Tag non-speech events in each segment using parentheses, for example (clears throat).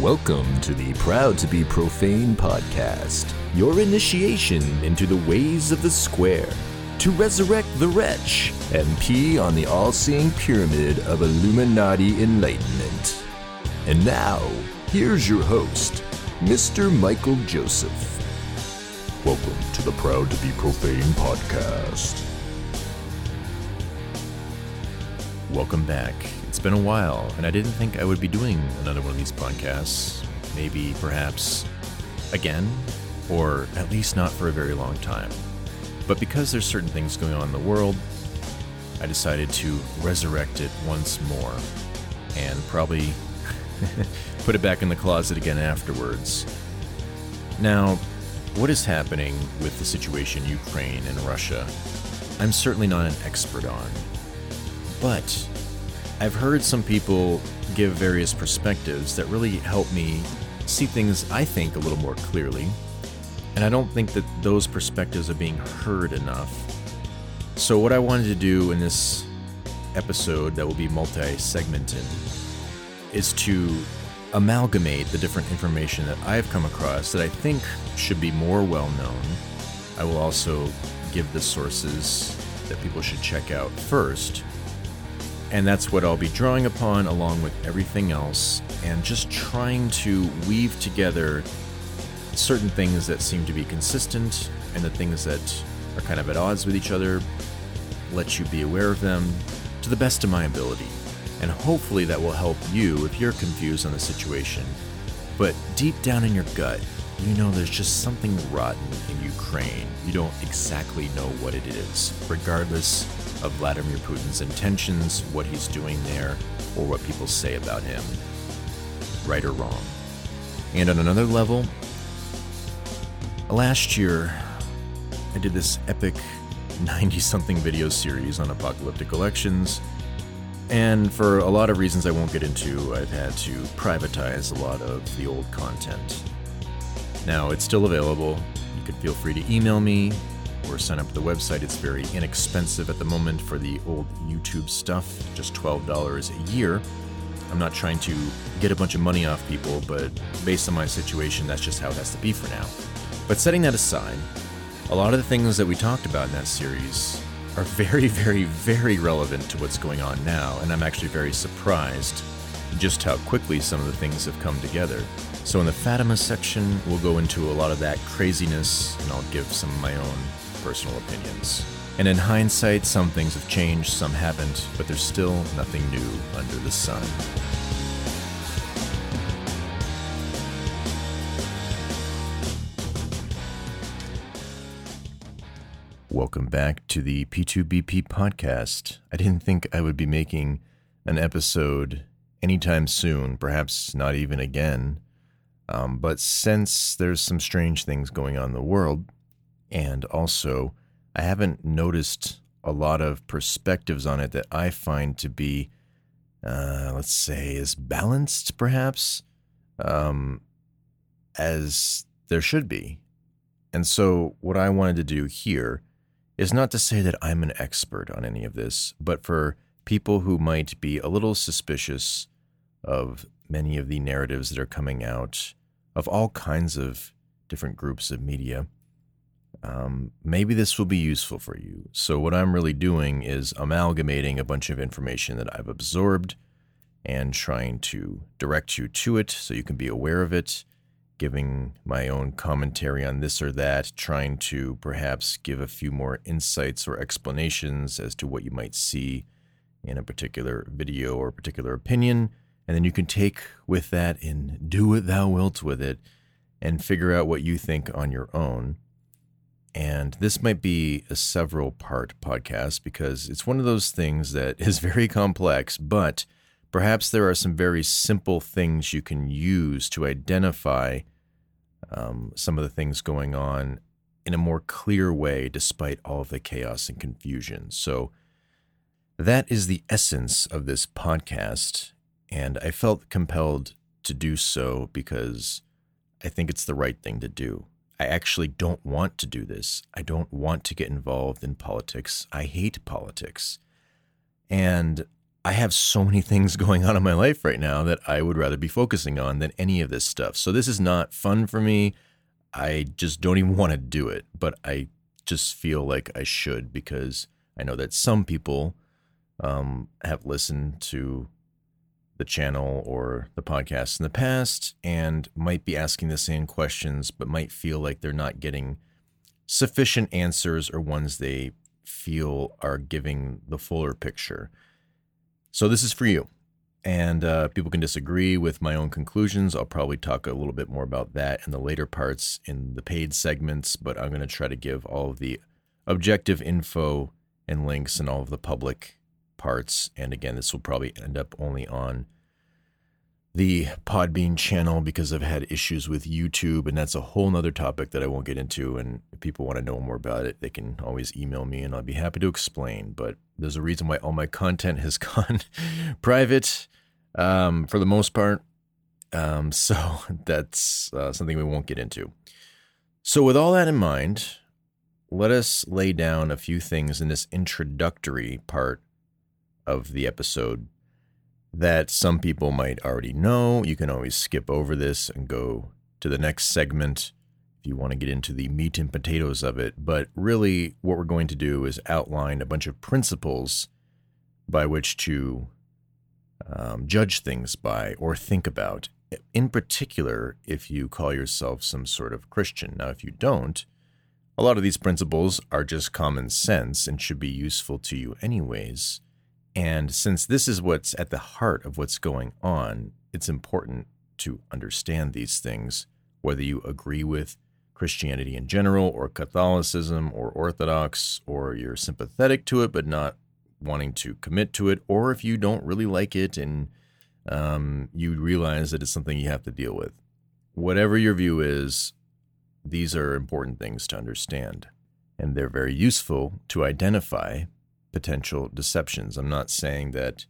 Welcome to the Proud to Be Profane podcast, your initiation into the ways of the square, to resurrect the wretch and pee on the all seeing pyramid of Illuminati enlightenment. And now, here's your host, Mr. Michael Joseph. Welcome to the Proud to Be Profane podcast. Welcome back. It's been a while, and I didn't think I would be doing another one of these podcasts. Maybe, perhaps, again, or at least not for a very long time. But because there's certain things going on in the world, I decided to resurrect it once more and probably (laughs) put it back in the closet again afterwards. Now, what is happening with the situation Ukraine and Russia? I'm certainly not an expert on. But I've heard some people give various perspectives that really help me see things, I think, a little more clearly. And I don't think that those perspectives are being heard enough. So, what I wanted to do in this episode that will be multi segmented is to amalgamate the different information that I've come across that I think should be more well known. I will also give the sources that people should check out first and that's what I'll be drawing upon along with everything else, and just trying to weave together certain things that seem to be consistent and the things that are kind of at odds with each other, let you be aware of them to the best of my ability. And hopefully that will help you if you're confused on the situation. But deep down in your gut, you know there's just something rotten in Ukraine. You don't exactly know what it is, regardless of Vladimir Putin's intentions, what he's doing there, or what people say about him, right or wrong. And on another level, last year, I did this epic 90 something video series on apocalyptic elections. And for a lot of reasons I won't get into, I've had to privatize a lot of the old content. Now, it's still available. You can feel free to email me or sign up for the website. It's very inexpensive at the moment for the old YouTube stuff, just $12 a year. I'm not trying to get a bunch of money off people, but based on my situation, that's just how it has to be for now. But setting that aside, a lot of the things that we talked about in that series are very, (laughs) very, very relevant to what's going on now, and I'm actually very surprised just how quickly some of the things have come together. So, in the Fatima section, we'll go into a lot of that craziness, and I'll give some of my own personal opinions. And in hindsight, some things have changed, some haven't, but there's still nothing new under the sun. Welcome back to the P2BP podcast. I didn't think I would be making an episode anytime soon, perhaps not even again. Um, but since there's some strange things going on in the world, and also, I haven't noticed a lot of perspectives on it that I find to be, uh, let's say, as balanced, perhaps, um, as there should be. And so, what I wanted to do here is not to say that I'm an expert on any of this, but for people who might be a little suspicious of many of the narratives that are coming out of all kinds of different groups of media um, maybe this will be useful for you. So, what I'm really doing is amalgamating a bunch of information that I've absorbed and trying to direct you to it so you can be aware of it, giving my own commentary on this or that, trying to perhaps give a few more insights or explanations as to what you might see in a particular video or particular opinion. And then you can take with that and do what thou wilt with it and figure out what you think on your own. And this might be a several part podcast because it's one of those things that (laughs) is very complex, but perhaps there are some very simple things you can use to identify um, some of the things going on in a more clear way despite all of the chaos and confusion. So, that is the essence of this podcast. And I felt compelled to do so because I think it's the right thing to do. I actually don't want to do this. I don't want to get involved in politics. I hate politics. And I have so many (laughs) things going on in my life right now that I would rather be focusing on than any of this stuff. So this is not fun for me. I just don't even want to do it, but I just feel like I should because I know that some people um, have listened to the channel or the podcast in the past and might be asking the same questions, but might feel like they're not getting sufficient answers or ones they feel are giving the fuller picture. So, this is for you. And uh, people can disagree with my own conclusions. I'll probably talk a little bit more about that in the later parts in the paid segments, but I'm going to try to give all of the objective info and links and all of the public parts. And again, this will probably end up only on the Podbean channel because I've had issues with YouTube, and that's a whole nother topic that I won't get into. And if people want to know more about it, they can always email me and I'll be happy to explain. But there's a reason why all my content has (laughs) gone private um, for the most part. Um, (laughs) so that's uh, something we won't get into. So, with all that in mind, let us lay down a few things in this introductory part of the episode that some people might already know. You can always skip over this and go to the next segment if you want to get into the meat and potatoes of it. But really, what we're going to do is outline a bunch of principles by which to um, judge things by or think about. In particular, if you call yourself some sort of Christian. Now, if you don't, a lot of these principles are just common sense and should be useful to you, anyways. And since this is what's at the heart of what's going on, it's important to understand these things, whether you agree with Christianity in general, or Catholicism, or Orthodox, or you're sympathetic to it but not wanting to commit to it, or if you don't really like it and um, you realize that it's something you have to deal with. Whatever your view is, these are important things to understand, and they're very useful to identify potential deceptions. I'm not saying that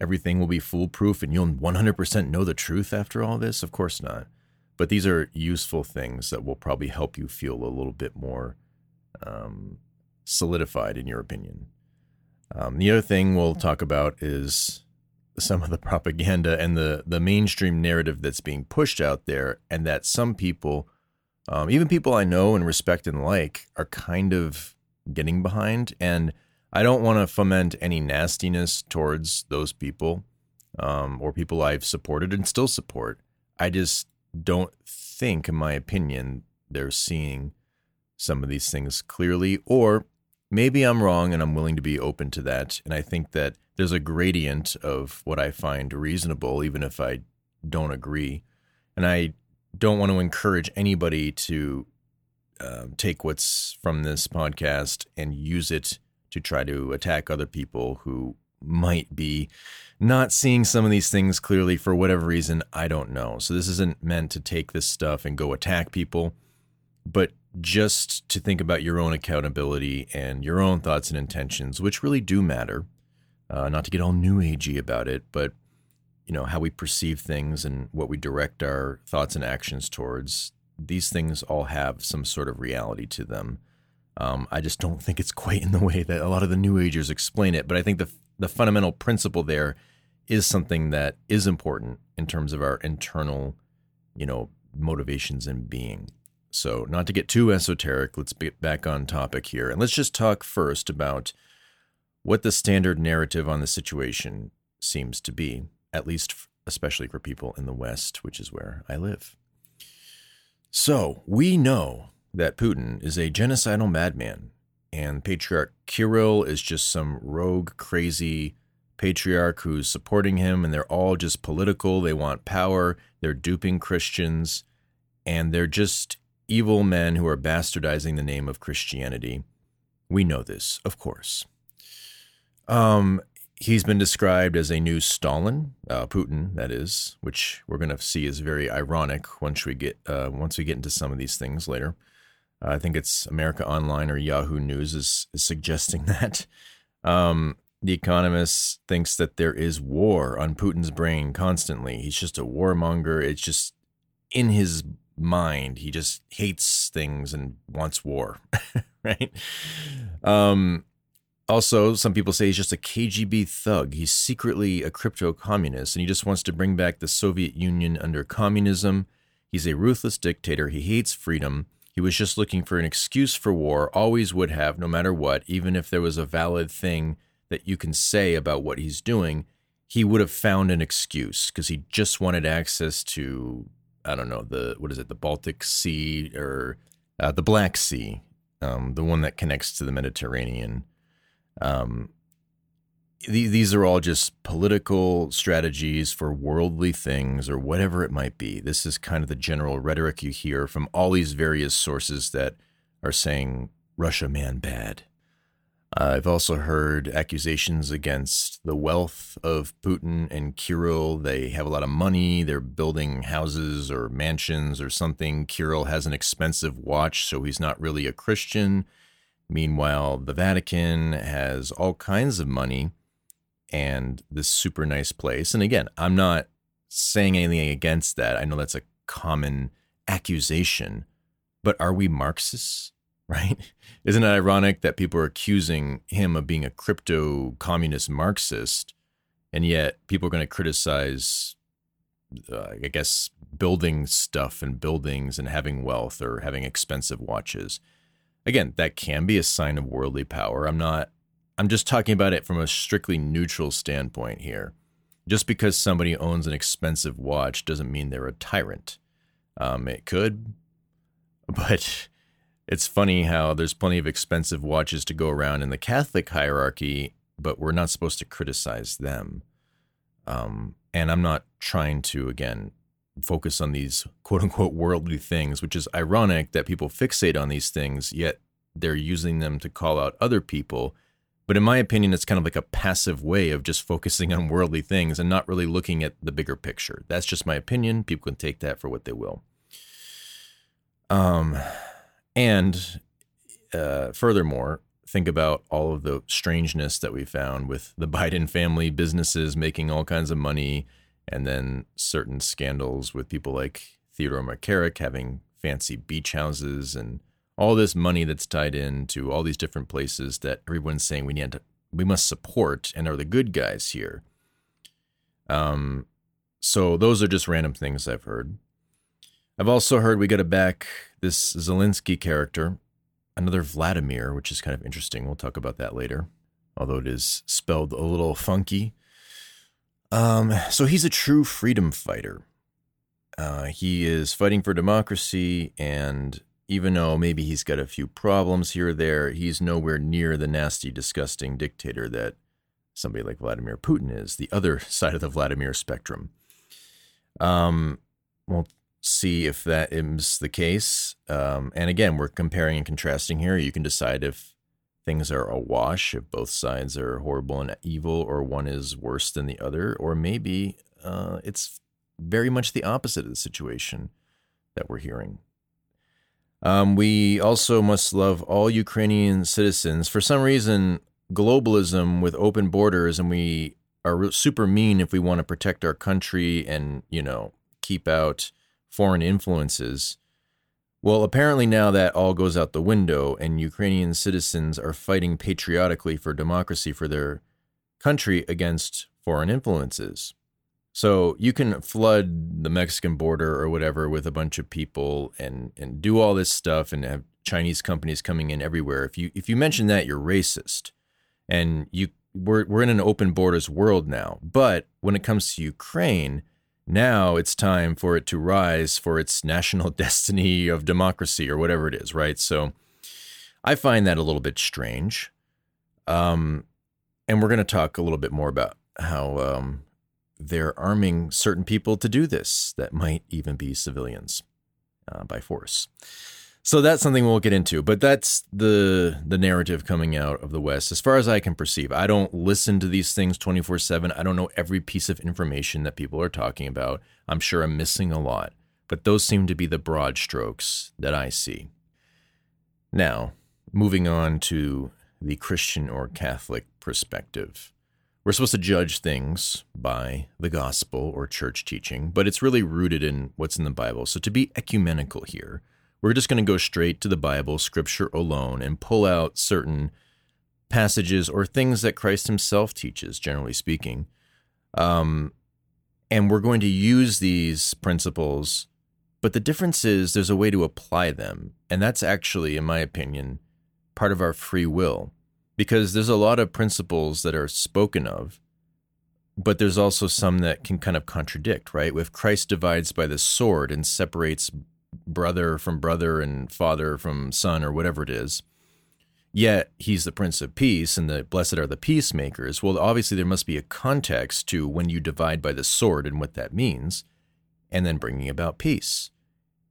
everything will be foolproof and you'll 100% know the truth after all this. Of course not. But these are useful things that will probably help you feel a little bit more um, solidified in your opinion. Um, the other thing we'll talk about is some of the propaganda and the, the mainstream narrative that's being pushed out there, and that some people, um, even people I know and respect and like, are kind of getting behind. And I don't want to foment any nastiness towards those people um, or people I've supported and still support. I just don't think, in my opinion, they're seeing some of these things clearly, or maybe I'm wrong and I'm willing to be open to that. And I think that there's a gradient of what I find reasonable, even if I don't agree. And I don't want to encourage anybody to uh, take what's from this podcast and use it to try to attack other people who might be not seeing some of these things clearly for whatever reason. I don't know. So this isn't meant to take this stuff and go attack people, but just to think about your own accountability and your own thoughts and intentions, which really do matter. Uh, not to get all new agey about it, but you know how we perceive things and what we direct our thoughts and actions towards. These things all have some sort of reality to them. Um, I just don't think it's quite in the way that a lot of the New Agers explain it. But I think the the fundamental principle there is something that is important in terms of our internal, you know, motivations and being. So, not to get too esoteric, let's get back on topic here, and let's just talk first about what the standard narrative on the situation seems to be, at least especially for people in the West, which is where I live. So, we know that Putin is a genocidal madman and Patriarch Kirill is just some rogue, crazy patriarch who's supporting him, and they're all just political. They want power, they're duping Christians, and they're just evil men who are bastardizing the name of Christianity. We know this, of course. Um, he's been described as a new Stalin, uh, Putin, that is, which we're going to see is very ironic once we get uh, once we get into some of these things later. I think it's America Online or Yahoo News is, is suggesting (laughs) that. Um, the Economist thinks that there is war on Putin's brain constantly. He's just a warmonger. It's just in his mind. He just hates things and wants war, (laughs) right? Um, Also, some people say he's just a KGB thug. He's secretly a crypto communist and he just wants to bring back the Soviet Union under communism. He's a ruthless dictator. He hates freedom. He was just looking for an excuse for war, always would have, no matter what, even if there was a valid thing that you can say about what he's doing, he would have found an excuse because he just wanted access to, I don't know, the, what is it, the Baltic Sea or uh, the Black Sea, um, the one that connects to the Mediterranean. Um, these are all just political strategies for worldly things or whatever it might be. This is kind of the general rhetoric you hear from all these various sources that are saying Russia man bad. I've also heard accusations against the wealth of Putin and Kirill. They have a lot of money. They're building houses or mansions or something. Kirill has an expensive watch, so he's not really a Christian. Meanwhile, the Vatican has all kinds of money and this super nice place. And again, I'm not saying anything against that. I know that's a common accusation, but are we Marxists? (laughs) Right? Isn't it ironic that people are accusing him of being a crypto communist Marxist, and yet people are going to criticize, uh, I guess, building stuff and buildings and having wealth or having expensive watches? Again, that can be a sign of worldly power. I'm not I'm just talking about it from a strictly neutral standpoint here. Just because somebody owns an expensive watch doesn't mean they're a tyrant. Um, it could, (laughs) but it's funny how there's plenty of expensive watches to go around in the Catholic hierarchy, but we're not supposed to criticize them. Um, and I'm not trying to, again, focus on these quote unquote worldly things, which is ironic that people fixate on these things, yet they're using them to call out other people but in my opinion, it's kind of like a passive way of just focusing on worldly things and not really looking at the bigger picture. That's just my opinion. People can take that for what they will. Um, and uh, furthermore, think about all of the strangeness that we found with the (laughs) Biden family businesses making all kinds of money, and then certain scandals with people like Theodore McCarrick having fancy beach houses and all this money that's tied into all these different places that everyone's saying we need to, we must support and are the good guys here. Um, so those are just random things I've heard. I've also heard we got to back this Zelensky character, another Vladimir, which is kind of interesting. We'll talk about that later, although it is spelled a little funky. Um, so he's a true freedom fighter. Uh, he is fighting for democracy and even though maybe he's got a few problems here or there, he's nowhere near the nasty, disgusting dictator that somebody like Vladimir Putin is, the other (laughs) side of the Vladimir spectrum. Um, we'll see if that is the case. Um, and again, we're comparing and contrasting here. You can decide if things are a wash, if both sides are horrible and evil, or one is worse than the other, or maybe uh, it's very much the opposite of the situation that we're hearing. Um, we also must love all Ukrainian citizens. For some reason, globalism with open borders, and we are super mean if we want to protect our country and, you know, keep out foreign influences. Well, apparently now that all goes out the window, and Ukrainian citizens are fighting patriotically for democracy for their country against foreign influences. So you can flood the Mexican border or whatever with a bunch of people and and do all this stuff and have Chinese companies coming in everywhere. If you if you mention that, you're racist. And you we're we're in an open borders world now. But when it comes to Ukraine, now it's time for it to rise for its national (laughs) destiny of democracy or whatever it is, right? So I find that a little bit strange. Um, and we're going to talk a little bit more about how um, they're arming certain people to do this that might even be civilians uh, by force. So that's something we'll get into, but that's the the narrative coming out of the West, as far as I can perceive. I don't listen to these things twenty four seven. I don't know every piece of information that people are talking about. I'm sure I'm missing a lot, but those seem to be the broad strokes that I see. Now, moving on to the Christian or Catholic perspective. We're supposed to judge things by the gospel or church teaching, but it's really rooted in what's in the Bible. So to be ecumenical here, we're just going to go straight to the Bible, scripture alone, and pull out certain passages or things that Christ himself teaches, generally speaking. Um, and we're going to use these principles, but the difference is there's a way to apply them. And that's actually, in my opinion, part of our free will because there's a lot of principles that are spoken of, but there's also some that can kind of contradict, right? If Christ divides by the sword and separates brother from brother and father from son or whatever it is, Yet he's the Prince of Peace and the blessed are the peacemakers. Well, obviously, there must be a context to when you divide by the sword and what that means, and then bringing about peace.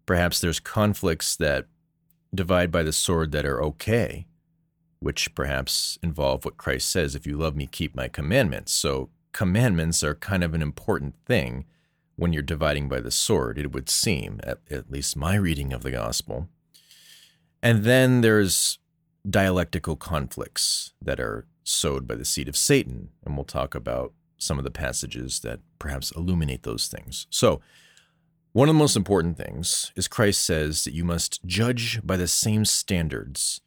Perhaps there's conflicts that divide by the sword that are okay, which perhaps involve what Christ says if you love me, keep my commandments. So, commandments are kind of an important thing when you're dividing by the sword, it would seem, at, at least my reading of the gospel. And then there's dialectical conflicts that are sowed by the seed of Satan. And we'll talk about some of the passages that perhaps illuminate those things. So, one of the most important things is Christ says that you must judge by the same standards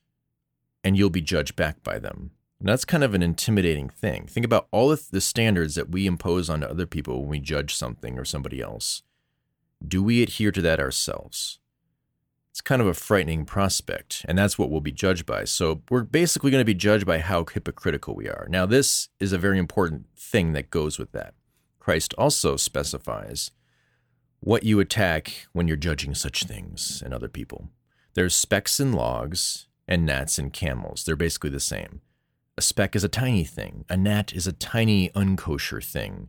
and you'll be judged back by them. And that's kind of an intimidating thing. Think about all of the standards that we impose on other people when we judge something or somebody else. Do we adhere to that ourselves? it's kind of a frightening prospect, and that's what we'll be judged by. So we're basically going to be judged by how hypocritical we are. Now, this is a very important thing that goes with that. Christ also specifies what you attack when you're judging such things and other people. There's specks and logs, and gnats and camels. They're basically the same. A speck is a tiny thing, a gnat is a tiny unkosher thing.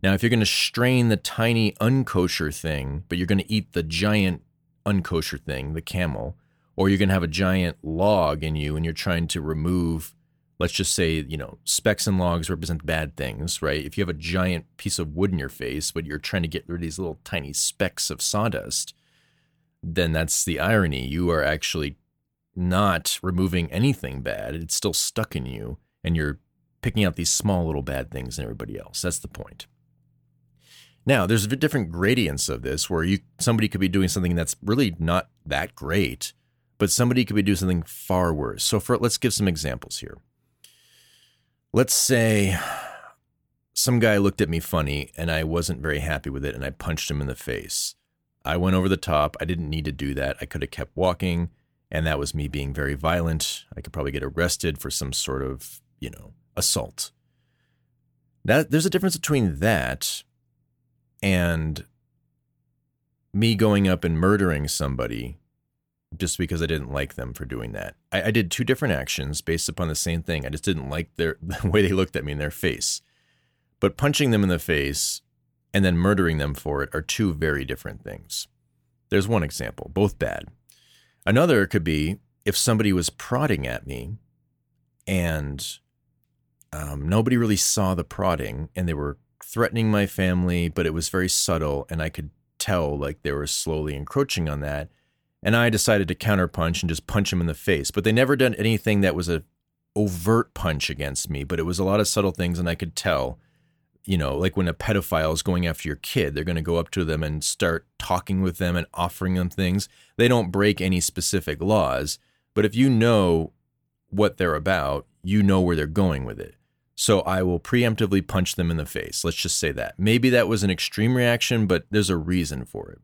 Now, if you're going to strain the tiny unkosher thing, but you're going to eat the giant unkosher thing, the camel, or you're going to have a giant log in you and you're trying to remove, let's just say, you know, specks and logs represent bad things, right? If you have a giant piece of wood in your face, but you're trying to get rid of these little tiny specks of sawdust, then that's the irony. You are actually not removing anything bad, it's still stuck in you, and you're picking out these small little bad things in everybody else. That's the point. Now, there's different gradients of this where you somebody could be doing something that's really not that great, but somebody could be doing something far worse. So for let's give some examples here. Let's say some guy looked at me funny and I wasn't very happy with it and I punched him in the face. I went over the top. I didn't need to do that. I could have kept walking and that was me being very violent. I could probably get arrested for some sort of, you know, assault. That there's a difference between that and me going up and murdering somebody just because I didn't like them for doing that. I, I, did two different actions based upon the same thing. I just didn't like their (laughs) the way they looked at me in their face. But punching them in the face and then murdering them for it are two very different things. There's one example, both bad. Another could be if somebody was prodding at me and um, nobody really saw the prodding and they were threatening my family, but it was very subtle, and I could tell like they were slowly encroaching on that. And I decided to counterpunch and just punch them in the face. But they never done anything that was a overt punch against me, but it was a lot of subtle things, and I could tell. You know, like when a pedophile is going after your kid, they're going to go up to them and start talking with them and offering them things. They don't break any specific laws, but if you know what they're about, you know where they're going with it. So I will preemptively punch them in the face. Let's just say that. Maybe that was an extreme reaction, but there's a reason for it.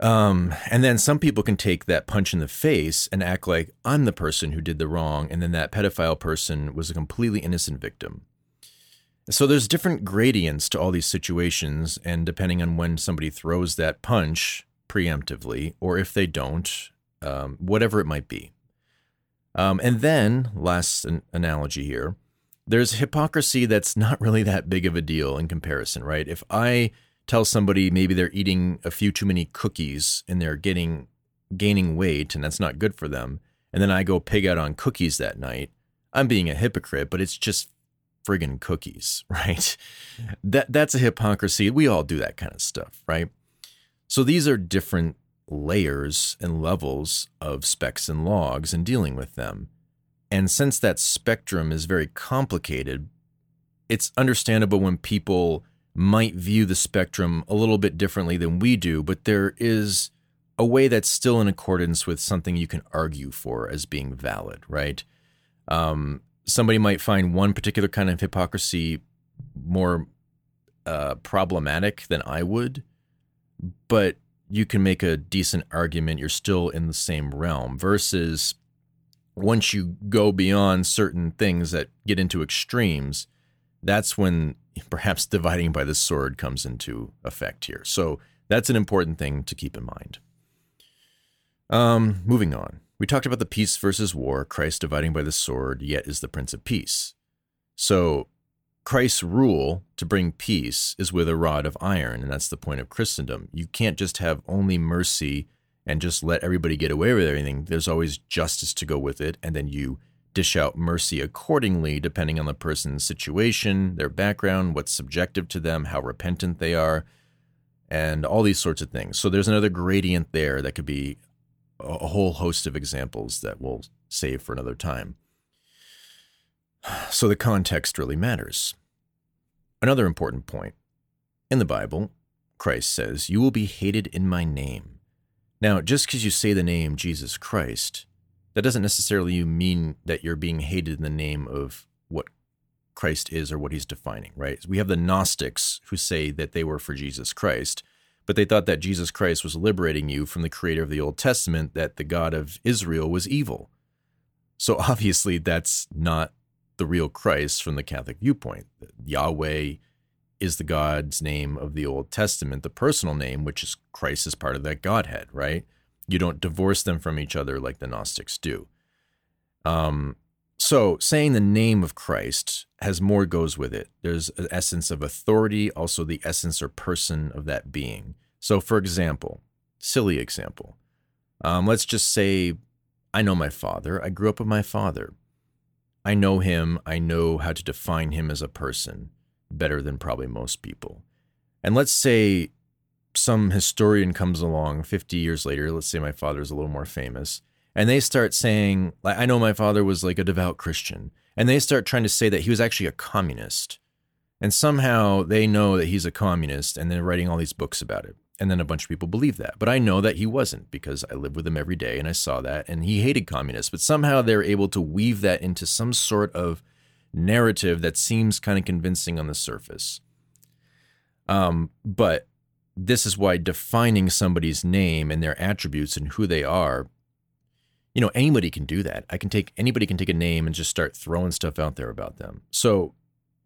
Um, and then some people can take that punch in the face and act like I'm the person who did the wrong, and then that pedophile person was a completely innocent victim. So there's different gradients to all these situations, and depending on when somebody throws that punch preemptively, or if they don't, um, whatever it might be. Um, and then, last an- analogy here, there's hypocrisy that's not really that big of a deal in comparison, right? If I tell somebody maybe they're eating a few too many cookies and they're getting gaining weight and that's not good for them, and then I go pig out on cookies that night, I'm being a hypocrite, but it's just friggin' cookies, (laughs) right? That that's a hypocrisy. We all do that kind of stuff, right? So these are different layers and levels of specks and logs and dealing with them. And since that spectrum is very complicated, it's understandable when people might view the spectrum a little bit differently than we do, but there is a way that's still in accordance with something you can argue for as being valid, right? Um, somebody might find one particular kind of hypocrisy more uh, problematic than I would, but you can make a decent argument. You're still in the same realm versus once you go beyond certain things that get into extremes, that's when (laughs) perhaps dividing by the sword comes into effect here. So that's an important thing to keep in mind. Um, moving on. We talked about the peace versus war, Christ dividing by the sword, yet is the Prince of Peace. So Christ's rule to bring peace is with a rod of iron, and that's the point of Christendom. You can't just have only mercy and just let everybody get away with everything. There's always justice to go with it, and then you dish out mercy accordingly, depending on the person's situation, their background, what's subjective to them, how repentant they are, and all these sorts of things. So there's another gradient there that could be a whole host of examples that we'll save for another time. So the context really matters. Another important point in the Bible, Christ says, You will be hated in my name. Now, just because you say the name Jesus Christ, that doesn't necessarily mean that you're being hated in the name of what Christ is or what he's defining, right? We have the Gnostics who say that they were for Jesus Christ, but they thought that Jesus Christ was liberating you from the creator of the Old Testament, that the God of Israel was evil. So (laughs) obviously, that's not the real Christ from the Catholic viewpoint. Yahweh is the God's name of the Old Testament, the personal name, which is Christ is part of that Godhead, right? You don't divorce them from each other like the Gnostics do. Um, so saying the name of Christ has more goes with it. There's an essence of authority, also the essence or person of that being. So, for example, silly example, um, let's just say I know my father. I grew up with my father. I know him. I know how to define him as a person better than probably most people. And let's say some historian comes along 50 years later. Let's say my father is a little more famous and they start saying, like, I know my father was like a devout Christian, and they start trying to say that he was actually a communist. And somehow they know that he's a communist, and they're writing all these books about it. And then a bunch of people believe that. But I know that he wasn't because I lived with him every day and I saw that, and he hated communists. But somehow they're able to weave that into some sort of narrative that seems kind of convincing on the surface. Um, but this is why defining somebody's name and their attributes and who they are you know anybody can do that. I can take anybody can take a name and just start throwing stuff out there about them. So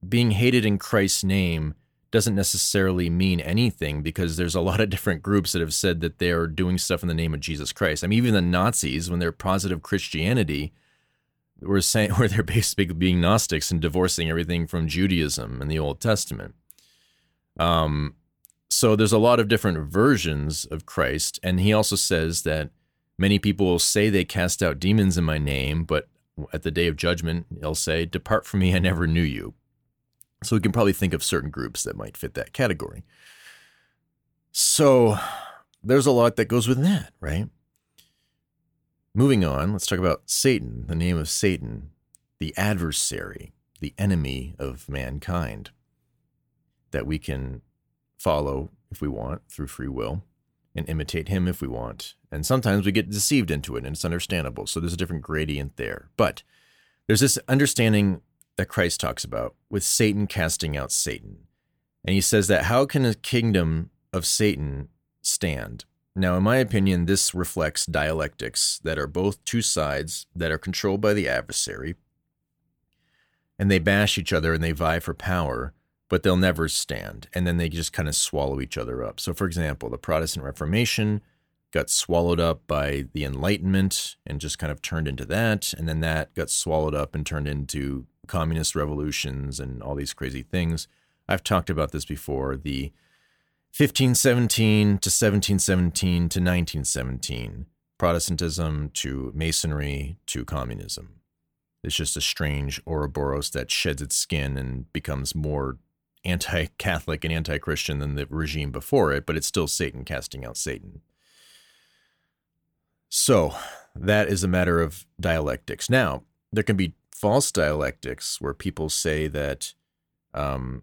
being hated in christ's name doesn't necessarily mean anything because there's a lot of different groups that have said that they're doing stuff in the name of jesus christ. I mean even the nazis when they're positive christianity were saying (laughs) where they're basically being gnostics and divorcing everything from judaism and the old testament. Um so there's a lot of different versions of christ and he also says that Many people will say they cast out demons in my name, but at the day of judgment, they'll say, Depart from me, I never knew you. So we can probably think of certain groups that might fit that category. So there's a lot that goes with that, right? Moving on, let's talk about Satan, the name of Satan, the adversary, the enemy of mankind that we can follow if we want through free will and imitate him if we want. And sometimes we get deceived into it, and it's understandable. So there's a different gradient there. But there's this understanding that Christ talks about with Satan casting out Satan. And he says that how can a kingdom of Satan stand? Now, in my opinion, this reflects dialectics that are both two sides that are controlled by the adversary, and they bash each other and they vie for power but they'll never stand. And then they just kind of swallow each other up. So, for example, the Protestant Reformation got swallowed up by the Enlightenment and just kind of turned into that. And then that got swallowed up and turned into communist revolutions and all these crazy things. I've talked about this before. The 1517 to 1717 to 1917, Protestantism to Masonry to communism. It's just a strange Ouroboros that sheds its skin and becomes more anti Catholic and anti Christian than the regime before it, but it's still Satan casting out Satan. So that is a matter of dialectics. Now, there can be false dialectics where people say that, um,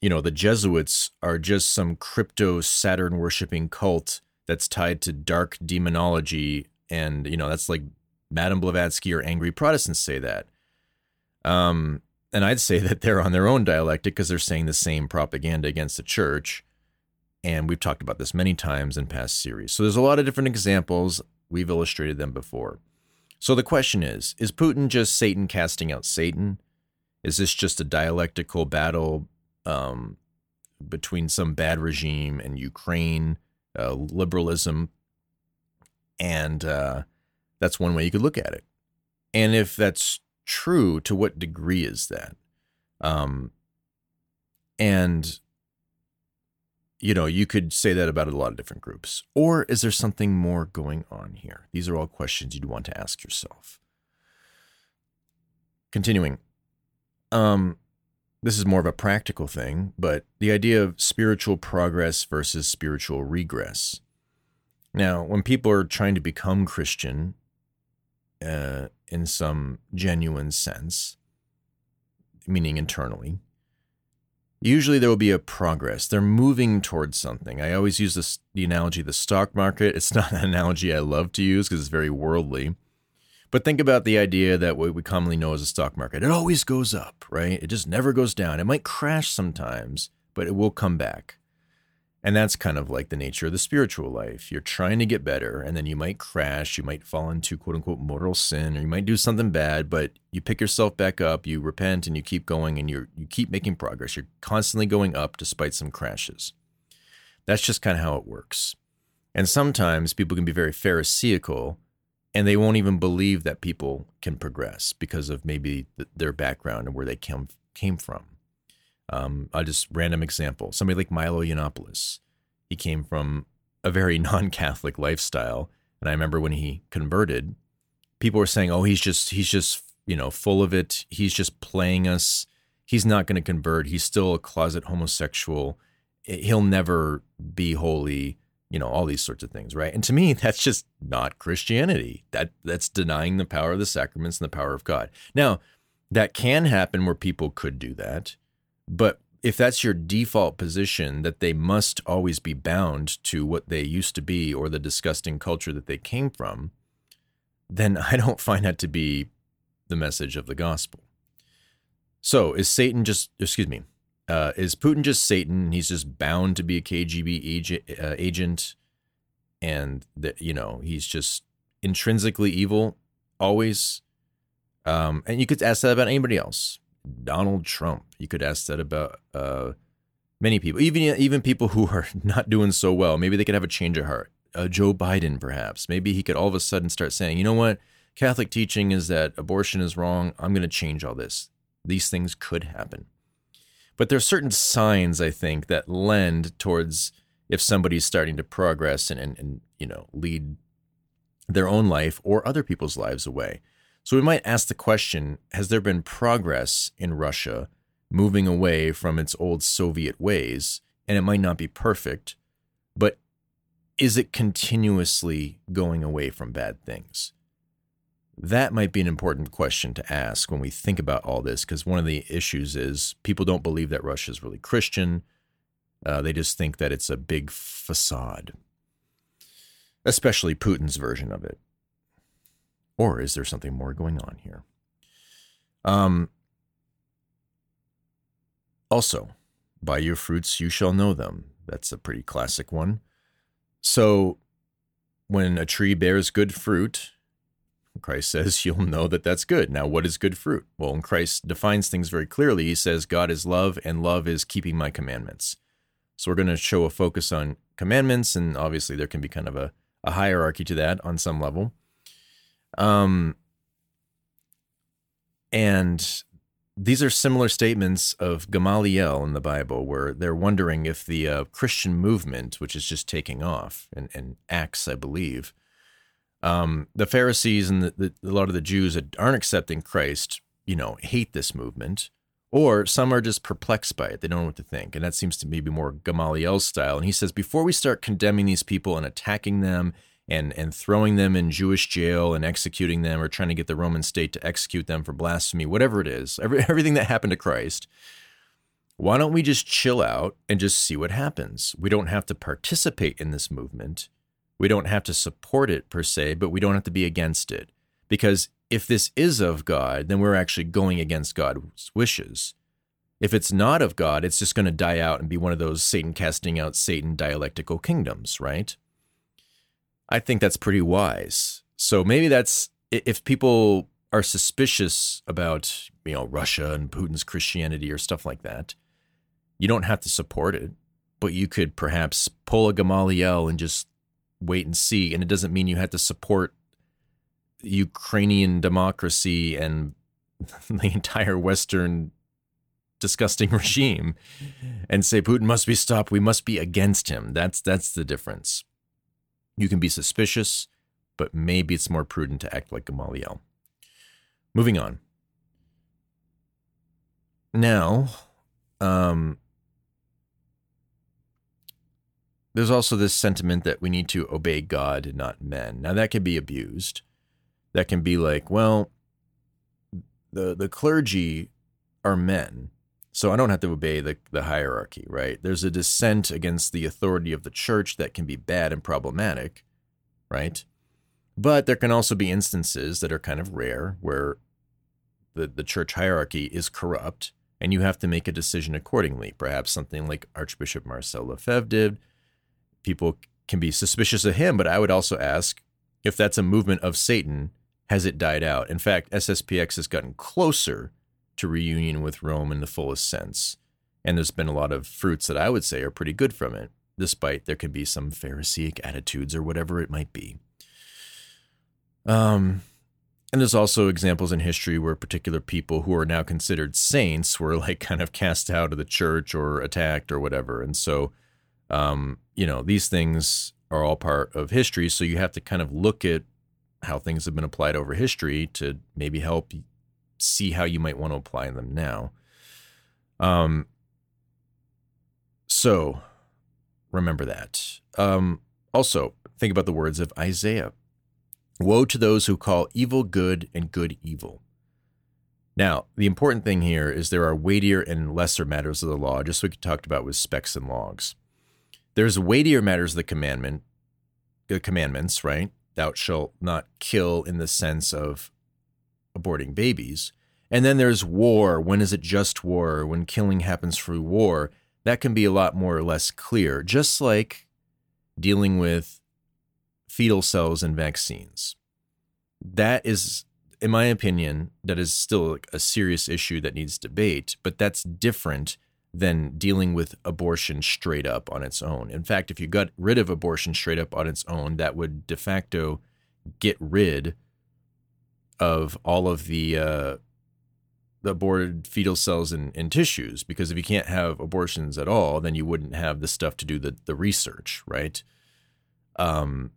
you know, the Jesuits are just some crypto Saturn worshiping cult that's tied to dark demonology. And, you know, that's like Madame Blavatsky or angry Protestants say that. Um, and I'd say that they're on their own dialectic because they're saying the same propaganda against the church. And we've talked about this many times in past series. So there's a lot of different examples. We've illustrated them before. So the question is Is Putin just Satan casting out Satan? Is this just a dialectical battle um, between some bad regime and Ukraine, uh, liberalism? And uh, that's one way you could look at it. And if that's true, to what degree is that? Um, and you know, you could say that about a lot of different groups. Or is there something more going on here? These are all questions you'd want to ask yourself. Continuing. Um, this is more of a practical thing, but the idea of spiritual progress versus spiritual regress. Now, when people are trying to become Christian uh, in some genuine sense, meaning internally, usually there will be a progress. They're moving towards something. I always use this, the analogy of the stock market. It's (laughs) not an analogy I love to use because it's very worldly. But think about the idea that what we commonly know as a stock market. It always goes up, right? It just never goes down. It might crash sometimes, but it will come back. And that's kind of like the nature of the spiritual life. You're trying to get better, and then you might crash. You might fall into quote unquote mortal sin, or you might do something bad, but you pick yourself back up, you repent, and you keep going, and you you keep making progress. You're constantly going up despite some crashes. That's just kind of how it works. And sometimes people can be very pharisaical, and they won't even believe that people can progress because of maybe their background and where they came came from. Um, I'll just random example. Somebody like Milo Yiannopoulos. He came from a very (laughs) non-Catholic lifestyle, and I remember when he converted, people were saying, "Oh, he's just he's just you know full of it. He's just playing us. He's not going to convert. He's still a closet homosexual. He'll never be holy." You know all these sorts of things, right? And to me, (laughs) that's just not Christianity. That that's denying the power of the sacraments and the power of God. Now, that can happen where people could do that but if that's your default position, that they must always be bound to what they used to be or the disgusting culture that they came from, then (laughs) I don't find that to be the message of the gospel. So is Satan just, excuse me, uh, is Putin just Satan? He's just bound to be a KGB agent, uh, agent and that, you know, he's just intrinsically evil always. Um, and you could ask that about anybody else. Donald Trump. You could ask that about uh, many people, even even people who are (laughs) not doing so well. Maybe they could have a change of heart. Uh, Joe Biden, perhaps. Maybe he could all of a sudden start saying, you know what? Catholic teaching is that abortion is wrong. I'm going to change all this. These things could happen. But there are certain signs, I think, that lend towards if somebody's starting to progress and, and, and you know, lead their own life or other people's lives away. So we might ask the question Has there been progress in Russia moving away from its old Soviet ways? And it might not be perfect, but is it continuously going away from bad things? That might be an important question to ask when we think about all this, because one of the issues is people don't believe that Russia is really Christian. Uh, they just think that it's a big facade, especially Putin's version of it. Or is there something more going on here? Um, also, by your fruits you shall know them. That's a pretty classic one. So, when a tree bears good fruit, Christ (laughs) says you'll know that that's good. Now, what is good fruit? Well, when Christ defines things very clearly, he says God is love and love is keeping my commandments. So, we're going to show a focus on commandments, and obviously, there can be kind of a, a hierarchy to that on some level. Um, and these are similar statements of Gamaliel in the Bible, where they're wondering if the uh, Christian movement, which is just taking off, and, Acts, I believe, um, the Pharisees and the, the, a lot of the Jews that aren't accepting Christ, you know, hate this movement, or some are just perplexed by it. They don't know what to think. And that seems to me be more Gamaliel's style. And he says, before we start condemning these people and attacking them and and throwing them in Jewish jail and executing them or trying to get the Roman state to execute them for blasphemy, whatever it is, every, (laughs) everything that happened to Christ. Why don't we just chill out and just see what happens? We don't have to participate in this movement. We don't have to support it per se, but we don't have to be against it. Because if this is of God, then we're actually going against God's wishes. If it's not of God, it's just going to die out and be one of those Satan casting out Satan dialectical kingdoms, right? I think that's pretty wise. So maybe that's if people are suspicious about, you know, Russia and Putin's Christianity or stuff like that, you don't have to support it, but you could perhaps pull a Gamaliel and just wait and see. And it doesn't mean you have to support Ukrainian democracy and (laughs) the entire Western disgusting (laughs) regime and say Putin must be stopped. We must be against him. That's that's the difference. You can be suspicious, but maybe it's more prudent to act like Gamaliel. Moving on. Now, um, there's also this sentiment that we need to obey God and not men. Now that can be abused. That can be like, well, the the clergy are men, so I don't have to obey the, the hierarchy, right? There's a dissent against the authority of the church that can be bad and problematic, right? But there can also be instances that are kind of rare where the, the church hierarchy is corrupt and you have to make a decision accordingly. Perhaps something like Archbishop Marcel Lefebvre did. People can be suspicious of him, but I would also ask if that's a movement of Satan, has it died out? In fact, SSPX has gotten closer to reunion with Rome in the fullest sense. And there's been a lot of fruits that I would say are pretty good from it, despite there could be some Pharisaic attitudes or whatever it might be. Um, and there's also examples in history where particular people who are now considered saints were like kind of cast out of the church or attacked or whatever. And so, um, you know, these things are all part of history. So you have to kind of look at how things have been applied over history to maybe help see how you might want to apply them now. Um, so remember that. Um, also, think about the words of Isaiah Woe to those who call evil good and good evil. Now, the important thing here is there are weightier and lesser matters of the law, just like we talked about with specks and logs. There's weightier matters of the commandment, the commandments, right? Thou shalt not kill in the sense of aborting babies. And then there's war. When is it just war? When killing happens through war, that can be a lot more or less clear, just like dealing with fetal cells and vaccines. That is, in my opinion, that is still a serious issue that needs debate, but that's different than dealing with abortion straight up on its own. In fact, if you got rid of abortion straight up on its own, that would de facto get rid of all of the uh, the aborted fetal cells and, and tissues because if you can't have abortions at all, then you wouldn't have the stuff to do the the research, right? Um,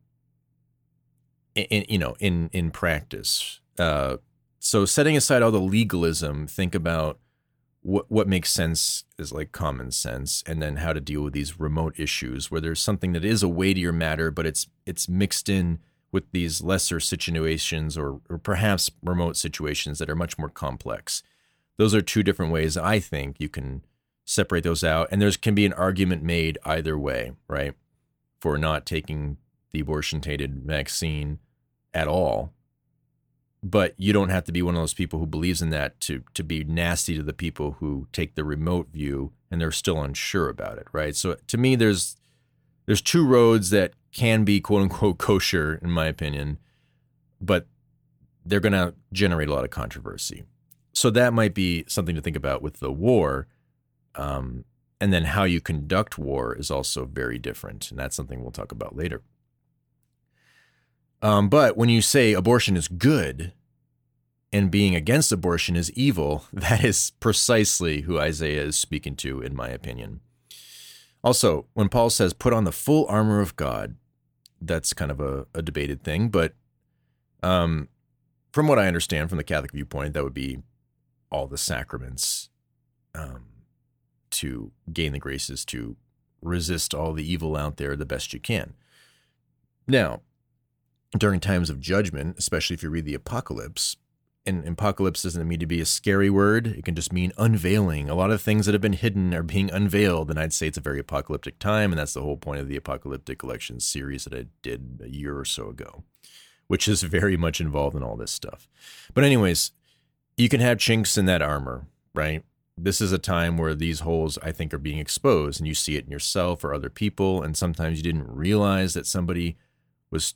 in, you know, in in practice. Uh, so setting aside all the legalism, think about what what makes sense is like common sense, and then how to deal with these remote issues where there's something that is a weightier matter, but it's it's mixed in with these lesser situations or, or perhaps remote situations that are much more complex. Those are two different ways I think you can separate those out. And there can be an argument made either way, right? For not taking the abortion tainted vaccine at all. But you don't have to be one of those people who believes in that to to be nasty to the people who take the remote view and they're still unsure about it, right? So to me there's there's two roads that can be quote unquote kosher in my opinion, but they're going to generate a lot of controversy. So that might be something to think about with the war. Um, and then how you conduct war is also very different. And that's something we'll talk about later. Um, but when you say abortion is good and being against abortion is evil, (laughs) that is precisely who Isaiah is speaking to, in my opinion. Also, when Paul says, put on the full armor of God, that's kind of a, a debated thing. But um, from what I understand from the Catholic viewpoint, that would be all the sacraments um, to gain the graces to resist all the evil out there the best you can. Now, during times of judgment, especially if you read the apocalypse, and apocalypse doesn't mean to be a scary word. It can just mean unveiling. A lot of things that have been hidden are being unveiled. And I'd say it's a very apocalyptic time. And that's the whole point of the apocalyptic elections series that I did a year or so ago, which is very much involved in all this stuff. But, anyways, you can have chinks in that armor, right? This is a time where these holes, I think, are being exposed, and you see it in yourself or other people. And sometimes you didn't realize that somebody was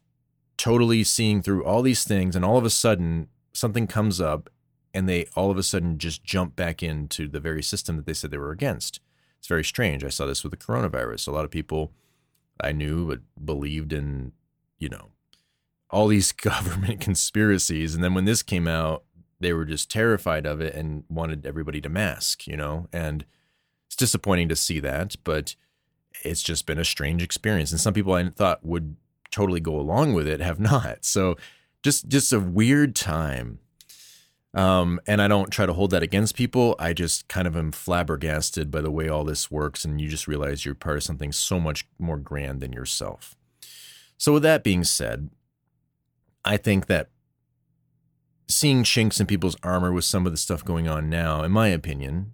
totally seeing through all these things, and all of a sudden, something comes up, and they all of a sudden just jump back into the very system that they said they were against. It's very strange. I saw this with the coronavirus. A lot of people I knew but believed in, you know, all these (laughs) government conspiracies. And then when this came out, they were just terrified of it and wanted everybody to mask, you know? And it's disappointing to see that, but it's just been a strange experience. And some people I thought would totally go along with it have (laughs) not. So just just a weird time. Um, and I don't try to hold that against people. I just kind of am flabbergasted by the way all this works, and you just realize you're part of something so much more grand than yourself. So, with that being said, I think that seeing chinks in people's armor with some of the stuff going on now, in my opinion,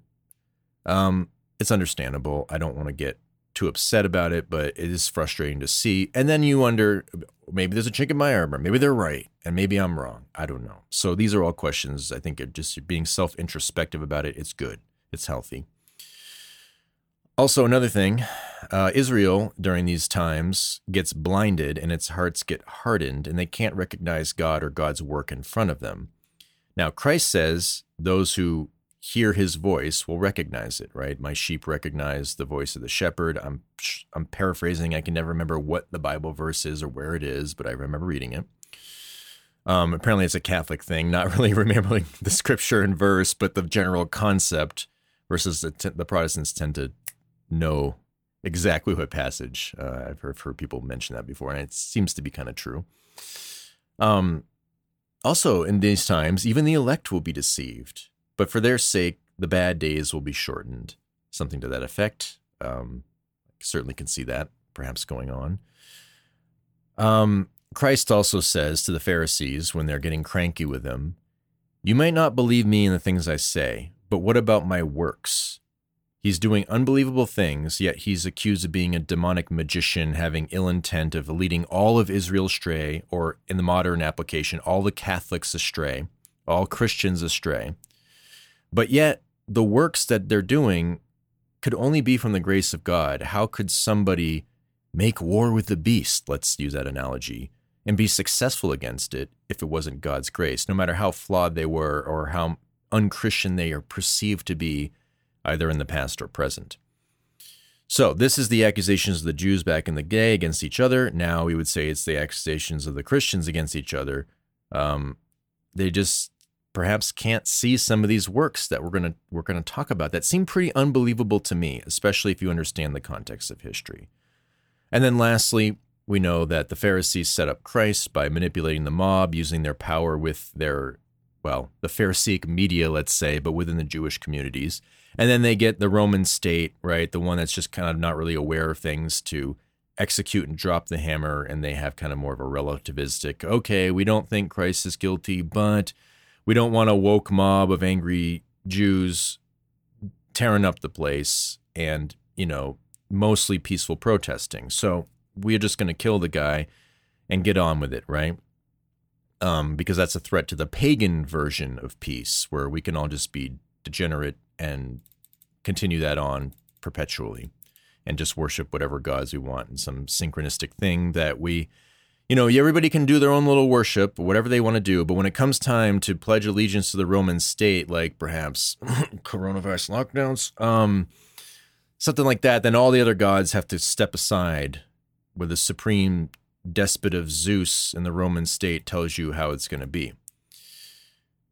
um, it's understandable. I don't want to get too upset about it, but it is frustrating to see. And then you wonder maybe there's a chink in my armor. Maybe they're right, and maybe I'm wrong. I don't know. So these are all questions. I think just being self introspective about it. It's good. It's healthy. Also, another thing, uh, Israel during these times gets blinded and its hearts get hardened, and they can't recognize God or God's work in front of them. Now, Christ says those who hear his voice will recognize it, right? My sheep recognize the voice of the shepherd. I'm I'm paraphrasing. I can never remember what the Bible verse is or where it is, but I remember reading it. Um, apparently, it's a Catholic thing, not (laughs) really remembering the scripture and verse, but the general concept. Versus the, the Protestants tend to know exactly what passage. Uh, I've heard, heard people mention that before, and it seems to be kind of true. Um, also, in these times, even the elect will be deceived but for their sake, the bad days will be shortened. Something to that effect. Um, certainly can see that perhaps going on. Um, Christ also says to the Pharisees when they're getting cranky with him, You might not believe me in the things I say, but what about my works? He's doing unbelievable things, yet he's accused of being a demonic magician, having ill intent of leading all of Israel astray, or in the modern application, all the Catholics astray, all Christians astray. But yet, the works that they're doing could only be from the grace of God. How could somebody make war with the beast, let's use that analogy, and be successful against it if it wasn't God's grace, no matter how flawed they were or how unchristian they are perceived to be, either in the past or present? So, this is the accusations of the Jews back in the day against each other. Now we would say it's the accusations of the Christians against each other. Um, they just perhaps can't see some of these works that we're going to we're going to talk about that seem pretty unbelievable to me, especially if you understand the context of history. And then lastly, we know that the Pharisees set up Christ by manipulating the mob using their power with their well, the Pharisaic media, let's say, but within the Jewish communities. And then they get the Roman state, right? The one that's just kind of not really aware of things to execute and drop the hammer. And they have kind of more of a relativistic, okay, we don't think Christ is guilty, but we don't want a woke mob of angry Jews tearing up the place and, you know, mostly peaceful protesting. So we're just going to kill the guy and get on with it, right? Um, because that's a threat to the pagan version of peace, where we can all just be degenerate and continue that on perpetually and just worship whatever gods we want in some synchronistic thing that we you know, everybody can do their own little worship, whatever they want to do. But when it comes time to pledge allegiance to the Roman state, like perhaps (clears throat) coronavirus lockdowns, um, something like that, then all the other gods have to step aside where the supreme despot of Zeus in the Roman state tells you how it's going to be.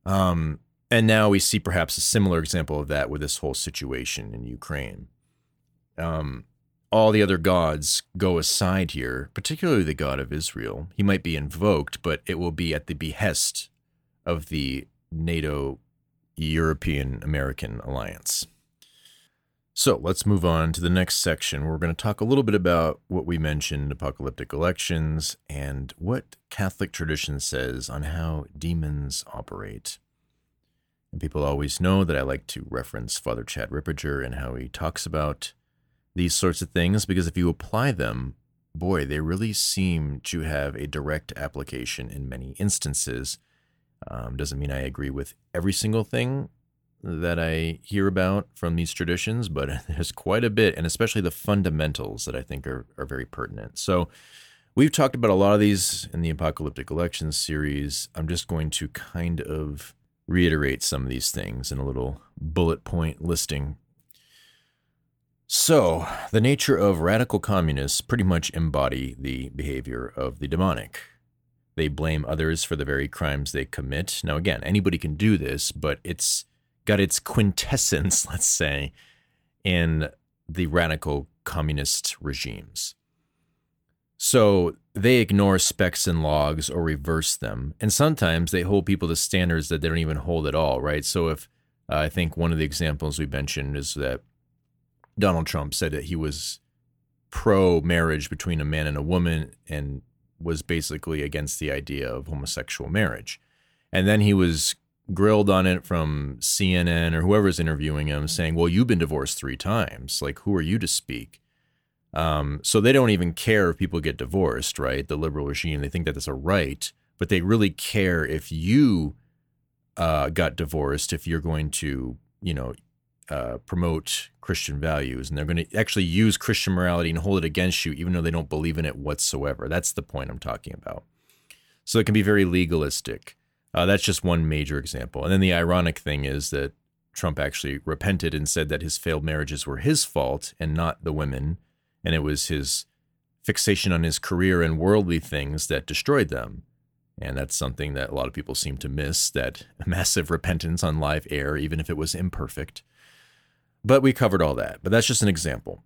Um, and now we see perhaps a similar example of that with this whole situation in Ukraine. Um, all the other gods go aside here, particularly the God of Israel. He might be invoked, but it will be at the behest of the NATO European American alliance. So let's move on to the next section. We're going to talk a little bit about what we mentioned apocalyptic elections and what Catholic tradition says on how demons operate. And people always know that I like to reference Father Chad Ripperger and how he talks about these sorts of things because if you apply them boy, they really seem to have a direct application in many instances. Um, doesn't mean I agree with every single thing that I hear about from these traditions, but (laughs) there's quite a bit, and especially the fundamentals that I think are, are very pertinent. So, we've talked about a lot of these in the Apocalyptic Elections series. I'm just going to kind of reiterate some of these things in a little bullet point listing. So, the nature of radical communists pretty much embody the behavior of the demonic. They blame others for the very crimes they commit. Now, again, anybody can do this, but it's got its quintessence, (laughs) let's say, in the radical communist regimes. So they ignore specks and logs or reverse them. And sometimes they hold people to standards that they don't even hold at all, right? So if uh, I think one of the examples we mentioned is that Donald Trump said that he was pro marriage between a man and a woman and was basically against the idea of homosexual marriage. And then he was grilled on it from CNN or whoever's interviewing him saying, Well, you've been divorced three times. Like, who are you to speak? Um, so they don't even care if people get divorced, right? The liberal regime, they think that that's a right, but they really care if you uh, got divorced, if you're going to, you know, uh, promote Christian values, and they're going to actually use Christian morality and hold it against you, even though they don't believe in it whatsoever. That's the point I'm talking about. So it can be very legalistic. Uh, that's just one major example. And then the ironic thing is that Trump actually repented and said that his failed marriages were his fault and not the women. And it was his fixation on his career and worldly things that destroyed them. And that's something that a lot of people seem to miss that (laughs) massive repentance on live air, even if it was imperfect. But we covered all that. But that's just an example.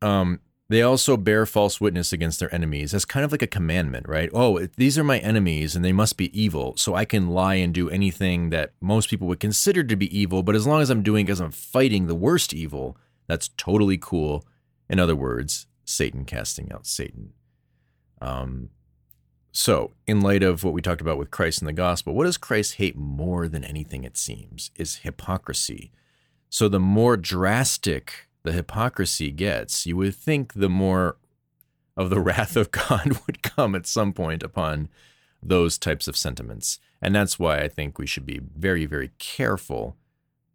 Um, they also bear false witness against their enemies as kind of like a commandment, right? Oh, these are my enemies and they must be evil. So I can lie and do anything that most people would consider to be evil. But as long as I'm doing because I'm fighting the worst evil, that's totally cool. In other words, Satan casting out Satan. Um, so, in light of what we talked about with Christ and the gospel, what does Christ hate more than anything, it seems, is hypocrisy. So, the more drastic the hypocrisy gets, you would think the more of the (laughs) wrath of God (laughs) would come at some point upon those types of sentiments. And that's why I think we should be very, very careful